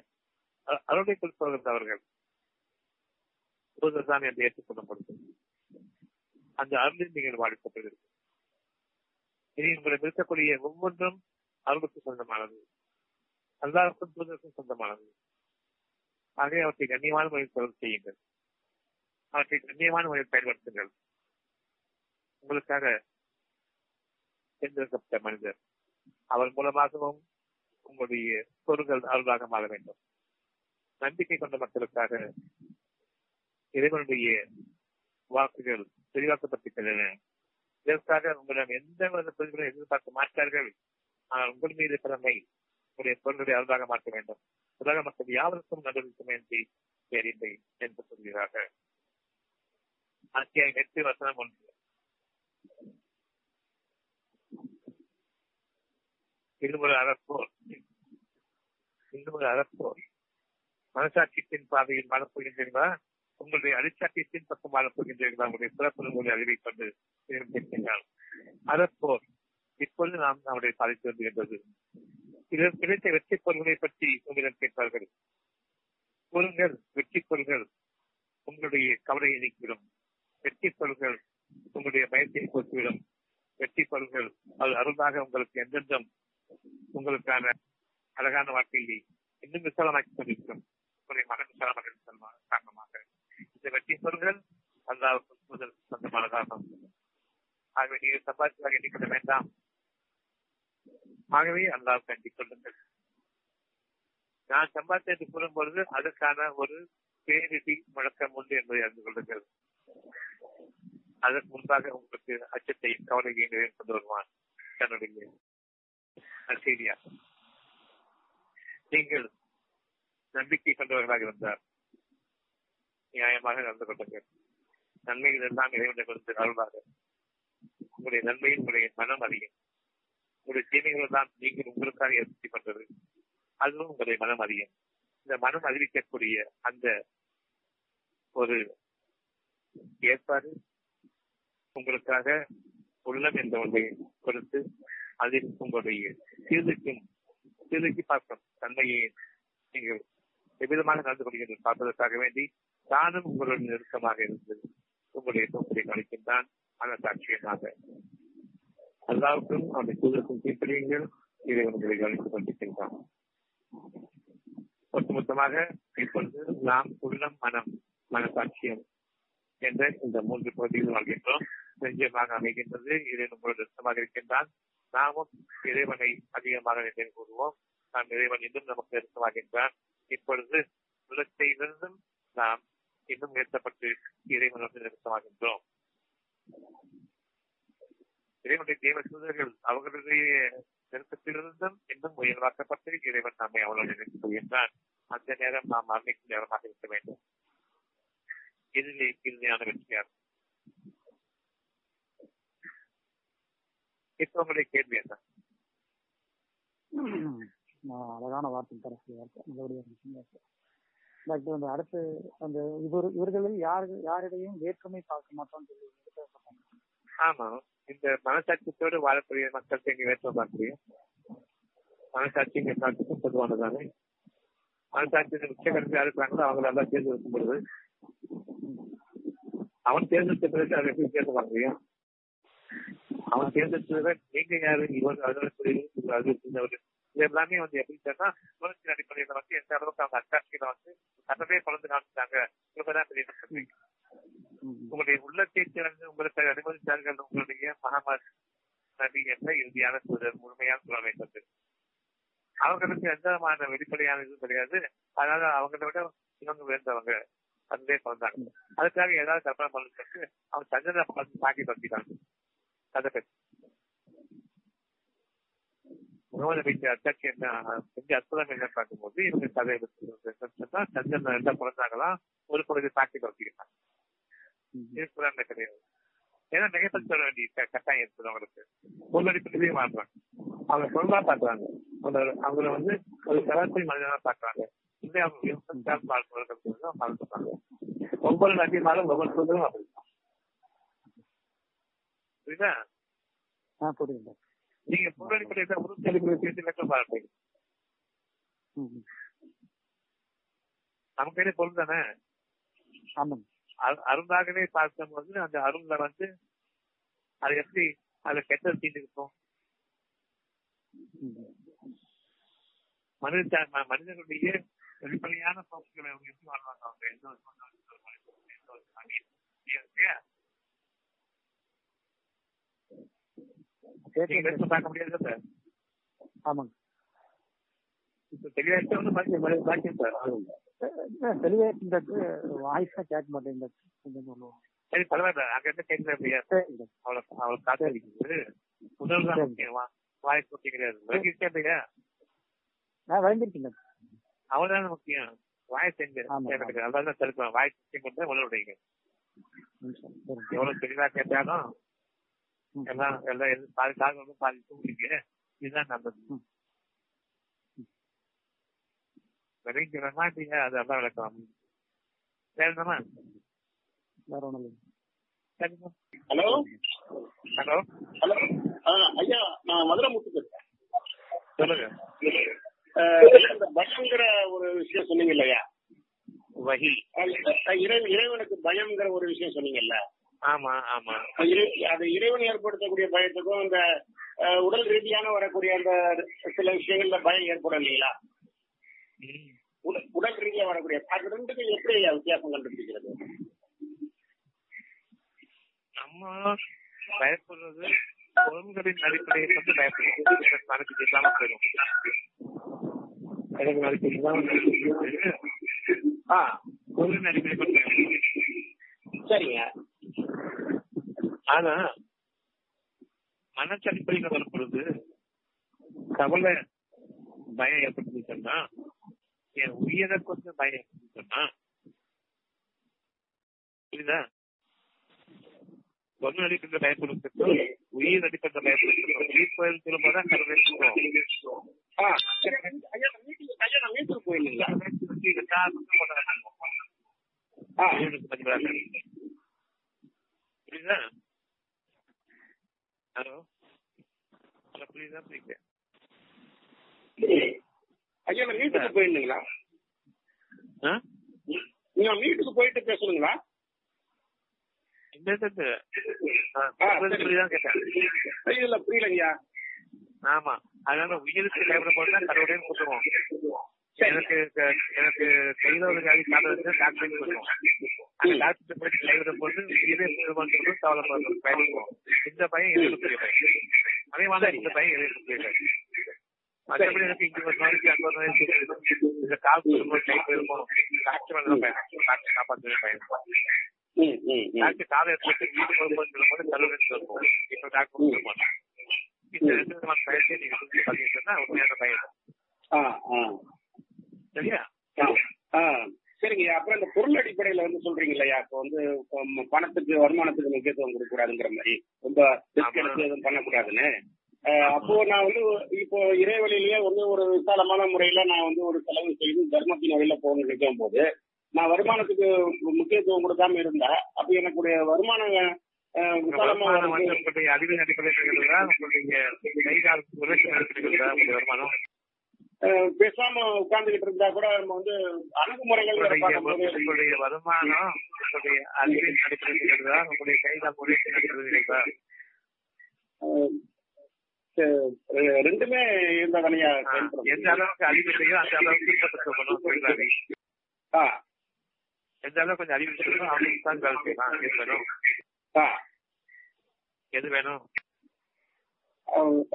அருளை கொடுப்பவர்கள் அவர்கள். தான் என்று ஏற்றுக்கொள்ளப்படுது அந்த அருளில் நீங்கள் வாழ்க்கப்பட்டிருக்கும் இனி உங்களிடம் இருக்கக்கூடிய ஒவ்வொன்றும் அருளுக்கு சொந்தமானது. அல்லாருக்கும் தூதருக்கும் சொந்தமானது. ஆகவே அவற்றை கண்ணியமான முறையில் தொடர்பு செய்யுங்கள். அவற்றை கண்ணியமான முறையில் பயன்படுத்துங்கள். உங்களுக்காக தேர்ந்தெடுக்கப்பட்ட மனிதர். அவர் மூலமாகவும் உங்களுடைய பொருள்கள் அருளாக மாற வேண்டும். நம்பிக்கை கொண்ட மக்களுக்காக இறைவனுடைய வாக்குகள் தெளிவாக்கப்பட்டிருக்கின்றன இதற்காக உங்களிடம் எந்த வித எதிர்பார்க்க மாட்டார்கள் ஆனால் உங்கள் மீது கடமை உங்களுடைய பொருளுடைய அருளாக மாற்ற வேண்டும். உலக மக்கள் யாவருக்கும் நடவடிக்கை என்று தெரிந்தை என்று சொல்கிறார்கள் அத்தியாயம் எட்டு வசனம் ஒன்று. இது ஒரு அறப்போர். இன்னும் ஒரு அறப்போர். மனசாட்சியத்தின் பாதையில் வாழப்போகின்றீர்களா? உங்களுடைய அடிச்சாட்டியத்தின் பக்கம் வாழப்போகின்றீர்களா? உங்களுடைய சிறப்பு உங்களுடைய அறிவை கொண்டு கேட்கின்றால் அறப்போர் இப்பொழுது நாம் நம்முடைய பாதை திரும்புகின்றது. இதில் கிடைத்த வெற்றி பொருள்களை பற்றி உங்களிடம் கேட்பார்கள். கூறுங்கள் வெற்றி பொருள்கள் உங்களுடைய கவலையை நீக்கிவிடும். வெற்றி பொருள்கள் உங்களுடைய பயத்தை போக்கிவிடும். வெற்றி பொருள்கள் அது அருளாக உங்களுக்கு எந்தெந்தும் உங்களுக்கான அழகான வாழ்க்கையை இன்னும் விசாலமாக்கி கொண்டிருக்கிறோம் உங்களுடைய மன விசாலமாக காரணமாக. இந்த வெற்றி பொருள்கள் அல்லாவுக்கும் முதல் சொந்தமான ஆகவே நீங்கள் சம்பாதிப்பதாக எண்ணிக்கொள்ள வேண்டாம். ஆகவே அல்லாவுக்கு கண்டிக் கொள்ளுங்கள். நான் என்று கூறும் பொழுது அதற்கான ஒரு பேரிடி முழக்கம் உண்டு என்பதை அறிந்து கொள்ளுங்கள். அதற்கு முன்பாக உங்களுக்கு அச்சத்தையும் கவலையையும் கொண்டு வருவான்? தன்னுடைய நீங்கள் நம்பிக்கை கொண்டவர்களாக இருந்தார். நியாயமாக நடந்து கொள்ளுங்கள் நன்மைகள் எல்லாம் இறைவனை கொடுத்து அருள்வாக உங்களுடைய நன்மையில் உங்களுடைய மனம் அறியும். உங்களுடைய தீமைகள் தான் நீங்கள் உங்களுக்காக ஏற்படுத்தி கொண்டது. அதுவும் உங்களுடைய மனம் அறியும். இந்த மனம் அறிவிக்கக்கூடிய அந்த ஒரு ஏற்பாடு உங்களுக்காக உள்ளம் என்ற ஒன்றை கொடுத்து அதில் உங்களுடைய சீர்திருக்கும் சீர்திருக்கி பார்க்கும் தன்மையை நீங்கள் எவ்விதமாக நடந்து கொள்கிறது பார்ப்பதற்காக வேண்டி தானும் உங்களுடன் நெருக்கமாக இருந்து உங்களுடைய நோக்கத்தை கணிக்கின்றான். அந்த சாட்சியமாக அல்லாவுக்கும் அவருடைய தூதருக்கும் கீழ்ப்படியுங்கள். இதை உங்களை கவனித்துக் கொண்டிருக்கின்றான். ஒட்டுமொத்தமாக இப்பொழுது நாம் உள்ளம் மனம் மனசாட்சியம் என்ற இந்த மூன்று பகுதிகளும் வாழ்கின்றோம். நெஞ்சமாக அமைகின்றது. இதை உங்களோட நெருக்கமாக இருக்கின்றான். நாமும் இறைவனை அதிகமாக நினைவு கூறுவோம். நாம் இறைவன் இன்னும் நமக்கு நெருக்கமாகின்றான் இப்பொழுது உள்ளத்தையிலிருந்தும் நாம் இன்னும் உயர்த்தப்பட்டு இறைவனோடு நிறுத்தமாகின்றோம். இறைவனுடைய தேவ சூழல்கள் அவர்களுடைய நெருக்கத்திலிருந்தும் இன்னும் உயர்வாக்கப்பட்டு இறைவன் நம்மை அவளோடு நினைத்துக் அந்த நேரம் நாம் மரணிக்கும் நேரமாக இருக்க வேண்டும். இதிலே இறுதியான வெற்றியாகும். இப்ப உங்களுடைய கேள்வி என்ன? அழகான வார்த்தை தரக்கூடிய வார்த்தை நல்லபடியா இருந்துச்சு டாக்டர் அந்த அடுத்து அந்த இவர் இவர்களில் யாரு யாரிடையும் வேற்றுமை பார்க்க மாட்டோம்னு சொல்லி ஆமா. இந்த மனசாட்சியத்தோடு வாழக்கூடிய மக்கள் எங்க வேற்றுமை பார்க்க முடியும். மனசாட்சி எங்க எல்லாத்துக்கும் பொதுவானதானே? மனசாட்சி உச்ச கருத்து யாரு இருக்காங்களோ அவங்க நல்லா தேர்ந்தெடுக்கும் பொழுது அவன் தேர்ந்தெடுத்த பிறகு அதை எப்படி தேர்ந்து பார்க்க முடியும்? அவன் தேர்ந்தெடுத்ததை நீங்க யாரு? இவர் அதோட அது இது எல்லாமே வந்து எப்படி சொன்னா அடிப்படையில வந்து எந்த அளவுக்கு அவங்க அட்டாட்சியில வந்து சட்டமே குழந்தை காமிச்சாங்க இவங்கதான் பெரிய உங்களுடைய உள்ளத்தை திறந்து உங்களுக்கு அனுமதித்தார்கள் உங்களுடைய மகமது நபி என்ற இறுதியான சூழல் முழுமையான சூழலை கொண்டு அவங்களுக்கு எந்த விதமான வெளிப்படையான இதுவும் கிடையாது. அதனால அவங்கள விட இவங்க வேண்டவங்க அதுவே பிறந்தாங்க அதுக்காக ஏதாவது கற்பனை பண்ணுறதுக்கு அவன் சஞ்சனை பார்த்து தாக்கி படுத்திட்டாங்க அதை பற்றி. முகமது நபிக்கு அத்தாட்சி என்ன செஞ்ச அற்புதம் என்ன பார்க்கும்போது இவங்க கதை சொன்னா சஞ்சன் ரெண்டா பிறந்தாங்களாம் ஒரு பகுதி தாக்கி படுத்திக்கிட்டாங்க இது கிடையாது ஏன்னா நகைப்பல் சொல்ல வேண்டிய கட்டாயம் இருக்குது அவங்களுக்கு. பொருளடிப்பதிலே மாறுறாங்க அவங்க பொருளா பாக்குறாங்க. அவங்கள வந்து ஒரு சராசரி மனிதனா பாக்குறாங்க. ஒவ்வொரு நபிமாரும் ஒவ்வொரு சொல்றதும் அப்படிதான் புரியுது. நீங்க பொருளடிப்படையை உருத்தி அடிப்படை சேர்த்து லட்சம் பார்ப்பீங்க நமக்கு என்ன பொருள் தானே? அருந்தாகவே பார்க்கும்போது அந்த அருள்ல வந்து அது எப்படி அது கெட்டது தீண்டு இருக்கும் மனித மனிதனுடைய வெளிப்படையான போக்குகளை அவங்க எப்படி வாழ்வாங்க? அவங்க எந்த ஒரு பார்க்க முடியாது ஆமாங்க. தெளிவாக வந்து பாக்கியம் சார் தெளிவா வாய்ஸா கேட்க மாட்டேங்குது கொஞ்சம் சொல்லுவோம். சரி பரவாயில்ல அங்க இருந்து கேட்கல முடியாது அவளுக்கு அவளுக்கு காத்து அடிக்குது. உணர்வு தான் முக்கியம். வாய் முக்கியம் கிடையாது. இல்லையா நான் வழங்கிருக்கீங்க அவள்தானே முக்கியம். வாய் செஞ்சு அதான் தடுக்கலாம் வாய் முக்கியம் கொண்டு உணர்வுடைங்க எவ்வளவு தெளிவா கேட்டாலும் எல்லாம் எல்லாம் பாதி வந்து பாதி தூங்குறீங்க. இதுதான் நல்லது. விலைக்கு மாட்டீங்க அது அதான் விளக்கம். சரிதானா வேற ஒண்ணும் ஹலோ? ஹலோ? ஹலோ? ஐயா நான் மதுரை முத்து பேசுறேன் சொல்லுங்க இந்த பயங்கிற ஒரு விஷயம் சொன்னீங்க இல்லையா வகி. இறைவன் இறைவனுக்கு பயம்ங்கிற ஒரு விஷயம் சொன்னீங்கல்ல? ஆமா ஆமா. அது இறைவன் ஏற்படுத்தக்கூடிய பயத்துக்கும் இந்த உடல் ரீதியான வரக்கூடிய அந்த சில விஷயங்கள்ல பயம் ஏற்படும் இல்லைங்களா? உடல் ரீதியா வரக்கூடிய அது ரெண்டுக்கும் எப்படி வித்தியாசம் கண்டுபிடிக்கிறது நம்ம பயப்படுறது பொருள்களின் அடிப்படையை பயப்படுவோம். எனக்கு நாளைக்கு இல்லாம போயிடும். எனக்கு நாளைக்கு இல்லாம போயிடும். ஆ. பொருளின் அடிப்படை கொண்டு பயப்படுவோம். சரிங்க. ஆனா மனசு அடிப்படையில வரும் பொழுது கவலை பயம் ஏற்படுத்தி சொன்னா என் உயிரை கொஞ்சம் பயம் ஏற்படுத்தி சொன்னா புரியுதா? பொருள் அடிப்படையில் பயப்படுத்தும் உயிர் அடிப்படையில் பயப்படுத்தும் உயிர் கோயில் சொல்லும்போது தான் கருவை சொல்லுவோம் ஆ சரி. ஐயா நான் மீட்டிங் ஐயா நான் மீட்டிங் போயிருந்தீங்களா ஆ புரியுதா ஹலோ? புரியுதா? புரியுது? ஐயா நான் மீட்டுக்கு போயிருந்தீங்களா? நீங்க மீட்டுக்கு போயிட்டு பேசணுங்களா? ஐயா புரியலங்கய்யா? ஆமா. அதனால உயிருக்கு போது தான் கடவுளையும் கூட்டுவோம் எனக்கு எனக்கு கால வச்சு டாக்டர் சொல்லுவோம் அந்த டாக்டர் போய் கைவிடும் போது உயிரே போடுவான்னு சொல்லி கவலைப்படுறோம் பயப்படுவோம் இந்த பையன் எதிர்ப்பு பையன் அதே மாதிரி இந்த பையன் எதிர்ப்பு பையன் மற்றபடி எனக்கு ஒரு நாளைக்கு ஒரு நாளைக்கு இந்த கால் போடும்போது கை போயிருப்போம் டாக்டர் வந்து பையன் டாக்டர் காப்பாற்றுவே பையன் ம் ம் ம் டாக்டர் காலை எடுத்து வீடு போகும்போது சொல்லும்போது கல்லூரி சொல்லுவோம் இப்ப டாக்டர் சொல்ல மாட்டோம் இந்த ரெண்டு விதமான பயத்தை நீங்க சொல்லி பாத்தீங்கன்னா உண்மையான ஆ சரியா. சரிங்க. அப்புறம் இந்த பொருள் அடிப்படையில வந்து சொல்றீங்க இல்லையா இப்போ வந்து பணத்துக்கு வருமானத்துக்கு முக்கியத்துவம் கொடுக்க கூடாதுங்கிற மாதிரி. ரொம்ப ரிஸ்க் எடுத்து எதுவும் பண்ணக்கூடாதுன்னு. அப்போ நான் வந்து இப்போ இறைவழியிலேயே வந்து ஒரு விசாலமான முறையில நான் வந்து ஒரு செலவு செய்து தர்மத்தின் வழியில போகணும்னு நினைக்கும் போது நான் வருமானத்துக்கு முக்கியத்துவம் கொடுக்காம இருந்தா அப்ப எனக்குடைய வருமானம் வருமானம் அறிவின் அடிப்படையில் வருமானம்? பேசாம உட்கார்ந்துகிட்டு இருந்தா கூட நம்ம வந்து அணுகுமுறைகள் வருமானம் உங்களுடைய அடிப்படையில் இருக்கிறதா உங்களுடைய கை கால் உழைப்பின் அடிப்படையில் இருக்கிறதா அஹ், அஹ், ரெண்டுமே வழியா ஆ, எந்த அளவுக்கு அறிவு இல்லையோ அந்த அளவுக்கு ஈடுபட்டு எந்த அளவுக்கு கொஞ்சம் அறிவு இருக்கணும் அவங்களுக்கு தான் வேலை செய்யலாம் எது வேணும்? எது வேணும்?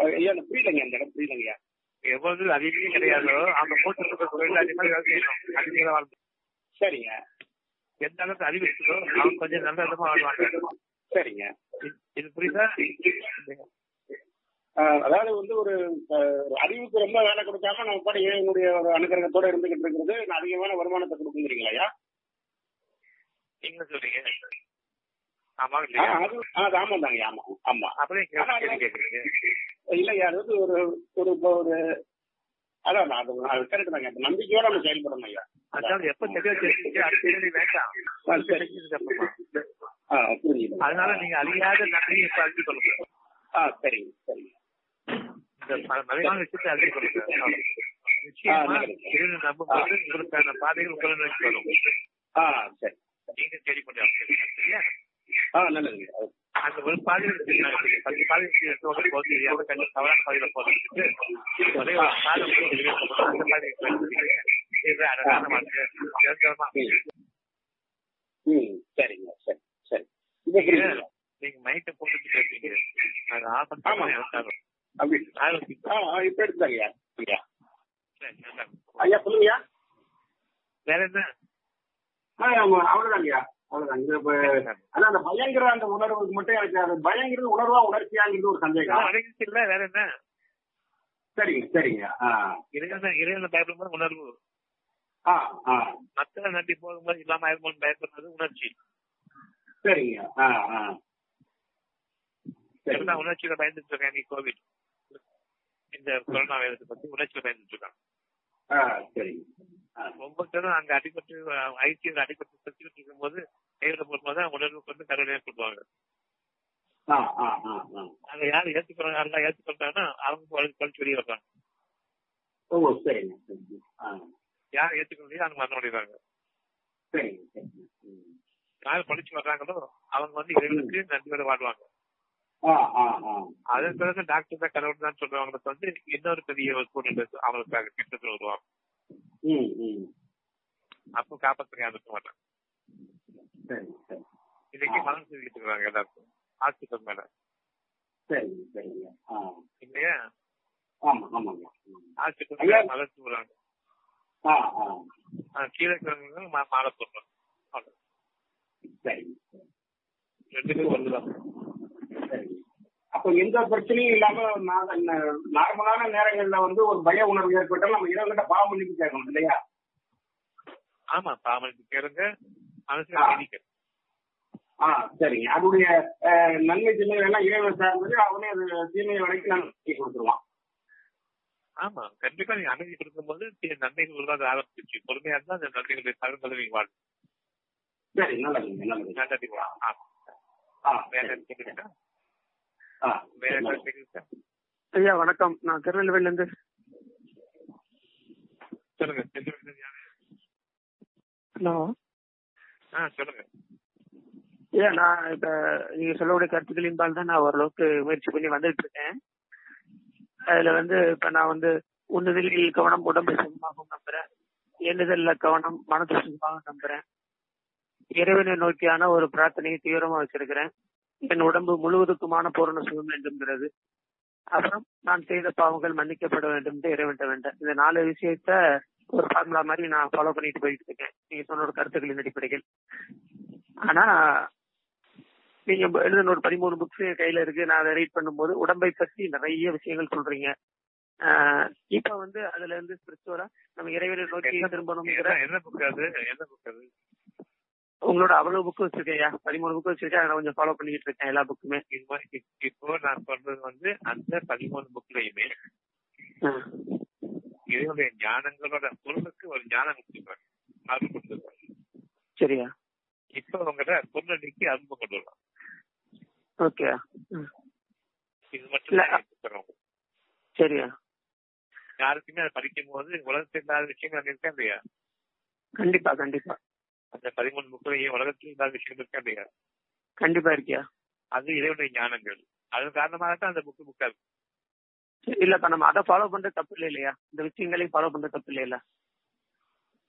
ஐயா புரியலங்க அந்த இடம் புரியலங்கய்யா எவ்வளவு அறிவே கிடையாதோ அவங்க போட்டு இருக்க தொழிலாளி மாதிரி வேலை செய்யணும். வாழ்ந்து. சரிங்க. எந்த அளவுக்கு அறிவு இருக்கோ அவங்க கொஞ்சம் நல்ல விதமா வாழ்வாங்க. சரிங்க. இது- புரியுதா? அதாவது வந்து ஒரு அறிவுக்கு ரொம்ப வேலை கொடுக்காம நம்ம பாட்டு என்னுடைய ஒரு அனுகிரகத்தோட இருந்துகிட்டு இருக்கிறது அதிகமான வருமானத்தை கொடுக்குங்கிறீங்களா நீங்க சொல்றீங்க. ஆமா அது ஆமா தாங்க ஆமா ஆமா. கேள்வி கேக்குறீங்க இல்லையா அது ஒரு ஒரு ஒரு அதான் அது கரெக்ட் தாங்க. நம்பிக்கையோட நம்ம செயல்படணும் ஐயா. அதாவது எப்ப கேள்வி வேண்டாம். அப்புறமா. புரியுது. அதனால நீங்க அறியாத நன்மையை இப்ப அறிஞ்சு கொள்ளுங்க. ஆ சரிங்க சரிங்க இந்த ம- மறைவான விஷயத்தை அறிஞ்சு கொள்ளுங்க. நிச்சயமா. இறைவனை நம்பும்போது உங்களுக்கான பாதைகள் உங்களை நோக்கி வரும். நீங்க தேடிக்கொண்டே நல்லதுங்க. அந்த ஒரு பாதையில். பத்து பாதையில் தவறான ஒரே ஒரு பாதை மட்டும் தெளிவா போகணும். அந்த பாதையை பயன்படுத்திக்கங்க. இது அழகான வாழ்க்கை நிரந்தரமா ம் சரிங்க சரி சரி. நீங்க மைக்க போட்டுட்டு பேசுறீங்க. அது. எனக்கு அப்படி இப்ப ஐயா. ஐயா. சொல்லுங்கய்யா வேற என்ன? அவ்வளவுதாங்கய்யா அவ்வளவுதான். அந்த பயங்கர அந்த உணர்வுக்கு மட்டும் எனக்கு அது பயங்கிறது உணர்வா உணர்ச்சியாங்கிறது ஒரு சந்தேகம். இல்ல வேற என்ன? சரிங்க சரிங்க. இறைவன இறைவனை பயப்படும் போது உணர்வு. ஆ ஆ. மக்களை நம்பி போகும்போது இல்லாம ஆயிருமோன்னு பயப்படுறது உணர்ச்சி. சரிங்க உணர்ச்சியில பயந்துட்டு இருக்கேன் கோவிட் இந்த கொரோனா வைரஸ் பத்தி உணர்ச்சியில பயந்துட்டு இருக்கான். சரிங்க. ஒவ்வொருத்தரும் அங்க அடிபட்டு ஐசியூல அடிபட்டு செத்துட்டு இருக்கும்போது கையில போடும்போது உணர்வு கொண்டு கருவிலையா ஆ அங்க யாரு ஏத்துக்கிறாங்க யாரெல்லாம் ஏத்துக்கிறாங்கன்னா அவங்க பழிச்சு வெளியே வைப்பாங்க ஓ சரிங்க யார் ஏத்துக்கலையோ அவங்க மரணம் ம். யார் படிச்சு வர்றாங்களோ அவங்க வந்து இறைவனுக்கு நன்றியோட வாழ்வாங்க. அதன் பிறகு டாக்டர் தான் கடவுள் தான் சொல்றவங்களுக்கு வந்து இன்னொரு பெரிய ஒரு சூழ்நிலை அவங்களுக்காக கிட்டத்தில் வருவாங்க ம் ம். அப்போ காப்பாற்ற யாரும் இருக்க மாட்டாங்க. சரி சரி. இன்னைக்கு மனம் செஞ்சுட்டு இருக்காங்க எல்லாருக்கும். ஹாஸ்பிட்டல் மேல. சரிங்க. சரிங்க இல்லையா? ஆமா ஆமாங்க. ஹாஸ்பிட்டல் ஐயா. மலை தூங்குறாங்க ஆ ஆ. ஆஹ் கீழே மாலை போடுறோம் ரெண்டு பேரும் வந்துதான் அப்போ எந்த பிரச்சனையும் இல்லாம நார்மலான நேரங்கள்ல வந்து ஒரு பய உணர்வு ஏற்பட்டால் நம்ம இறைவன்கிட்ட பாவம் மன்னிப்பு கேட்கணும் இல்லையா? ஆமா பாமனுக்கு கேளுங்க. மனசுல ஆ. வேடிக்கை ஆ சரிங்க. அதனுடைய நன்மை தீமைகள் எல்லாம் இறைவன் சார்ந்தது அவனே அது தீமையை வரைக்கும் நன்மை கொடுத்துருவான். ஆமா கண்டிப்பா நீங்க அமைதி கொடுக்கும்போது நன்மைகள் உருவாக ஆரம்பிச்சு பொறுமையா இருந்தா அந்த நன்மைகளுடைய தகவல்களை நீங்க வாழும் சரி நல்லதுங்க நல்லது நல்லது ஆமா. ஆ வேற ஐயா வணக்கம். நான் திருநெல்வேலில இருந்து சொல்லுங்க? ஹலோ. சொல்லுங்க. ஐயா நான் இப்ப நீங்க சொல்லக்கூடிய கருத்துக்களின்பால் தான் நான் ஓரளவுக்கு முயற்சி பண்ணி வந்துட்டு இருக்கேன் அதுல வந்து இப்ப நான் வந்து உண்ணுதலில் கவனம் உடம்பு சுகமாகவும் நம்புறேன். எண்ணுதல்ல கவனம் மனது சுகமாக நம்புறேன். இறைவனை நோக்கியான ஒரு பிரார்த்தனையை தீவிரமா வச்சிருக்கிறேன். என் உடம்பு முழுவதுக்குமான பூரண சுகம் வேண்டும்ங்கிறது. அப்புறம் நான் செய்த பாவங்கள் மன்னிக்கப்பட வேண்டும் என்று இறைவன்ட்ட வேண்டேன். இந்த நாலு விஷயத்த ஒரு ஃபார்முலா மாதிரி நான் ஃபாலோ பண்ணிட்டு போயிட்டு இருக்கேன். நீங்க சொன்ன ஒரு கருத்துக்களின் அடிப்படையில். ஆனா நீங்க எழுதின ஒரு பதிமூணு புக்ஸ் கையில இருக்கு. நான் அதை ரீட் பண்ணும்போது உடம்பை பற்றி நிறைய விஷயங்கள் சொல்றீங்க. ஆஹ் இப்ப வந்து அதுல இருந்து ஸ்பிரிச்சுவலா நம்ம இறைவனை நோக்கி திரும்பணுங்கிற என்ன புக் அது? என்ன புக் அது? உங்களோட அவ்வளவு புக்கு வச்சிருக்கேன் பதிமூணு புக்கு வச்சிருக்கேன். அதை கொஞ்சம் ஃபாலோ பண்ணிட்டு இருக்கேன் எல்லா புக்குமே இது மாதிரி இப்- இப்போ நான் சொல்றது வந்து அந்த பதிமூணு புக்லயுமே இதனுடைய ஞானங்களோட பொருளுக்கு ஒரு ஞானம் கொடுத்துருக்காங்க அருள் கொடுத்துருக்காங்க சரியா? இப்ப உங்கள்கிட்ட பொருளை நீக்கி அருள் கொண்டு வரலாம் ஓகே இது மட்டும். சரியா? யாருக்குமே அதை படிக்கும் போது உலகத்தில் இல்லாத விஷயங்கள் அங்க இருக்கா இல்லையா? கண்டிப்பா கண்டிப்பா. அந்த பதிமூணு புக்கிலேயே உலகத்தில் இல்லாத விஷயங்கள் இருக்கா இல்லையா? கண்டிப்பா இருக்கியா? அது இறைவனுடைய ஞானங்கள். அதன் காரணமாக தான் அந்த புக்கு புக்கா இருக்கு இல்லப்பா நம்ம அதை ஃபாலோ பண்றது தப்பு இல்லை இல்லையா? இந்த விஷயங்களையும் ஃபாலோ பண்றது தப்பு இல்லையா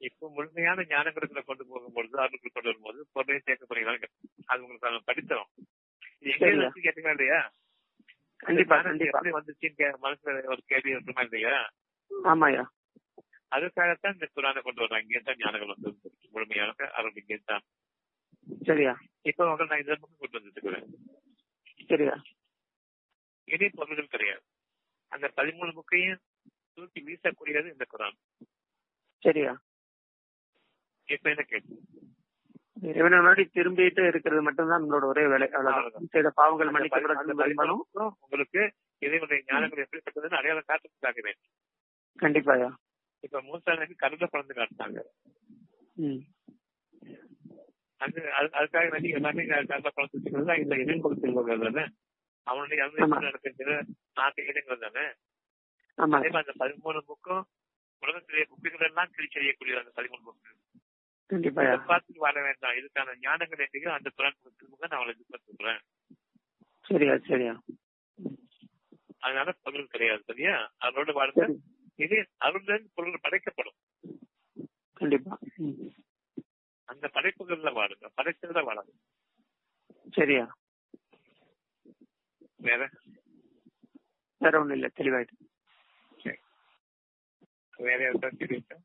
இப்போ முழுமையான ஞானங்களுக்குள்ள கொண்டு போகும்பொழுது அருளுக்கு கொண்டு வரும்போது பொருளையும் சேர்க்க கேட்போம். அது உங்களுக்கு படித்தோம். கேட்டீங்களா இல்லையா? கண்டிப்பா எப்படி வந்துச்சுன்னு மனசுல ஒரு கேள்வி இருக்குமா இல்லையா? ஆமாயா அதுக்காகத்தான் இந்த குரானை கொண்டு வர்றாங்க. இங்கே தான் ஞானங்கள் வந்து முழுமையாக அருள் இங்கே தான். சரியா? இப்போ உங்களை நான் இதை மட்டும் கொண்டு வந்துட்டுக்கிறேன் சரியா? இனி பொருள்கள் கிடையாது. அந்த பதிமூணு புக்கையும் தூக்கி வீசக்கூடியது இந்த குரான். சரியா? இப்ப என்ன கேள்வி? இறைவனை முன்னாடி திரும்பிட்டு இருக்கிறது மட்டும்தான் நம்மளோட ஒரே வேலை. அவ்வளவுதான். செய்த பாவங்கள் அந்த பதி- அந்த மன்னிக்கப்பட பதிமூணு புக்கும் உங்களுக்கு இதனுடைய ஞானங்கள் எப்படிப்பட்டதுன்னு அடையாளம் காட்டுறதுக்காகவே கண்டிப்பாயா? இப்ப மூசானுக்கு கருத பிறந்து காட்டினாங்க. அது அது- அதுக்காக வேண்டி எல்லாமே கருத தான் இந்த இடம் கொடுத்து தானே? அவனுடைய நடக்கின்ற நாட்டு இடங்கள் தானே? அதே மாதிரி அந்த பதிமூணு புக்கும் உலகத்திலே புக்குகள் எல்லாம் கிழிச்செறியக்கூடிய அந்த பதிமூணு புக்கு. பார்த்துட்டு வர வேண்டாம். இதுக்கான ஞானங்கள் எங்கேயோ அந்த குரான் திரும்ப நான் அவளை இது சொல்றேன். சரியா சரியா. அதனால பொருள் கிடையாது சரியா? அதனோட வாழ்க்கை இது அருள் பொருள் படைக்கப்படும். கண்டிப்பா. அந்த படைப்புகள்ல வாழுங்க. படைச்சதுல வாழாது சரியா? வேற? வேற ஒண்ணும் இல்ல. தெளிவாயிட்டு. வேற தெரியுமா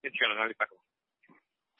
நிச்சயம் நாளைக்கு பார்க்கலாம்.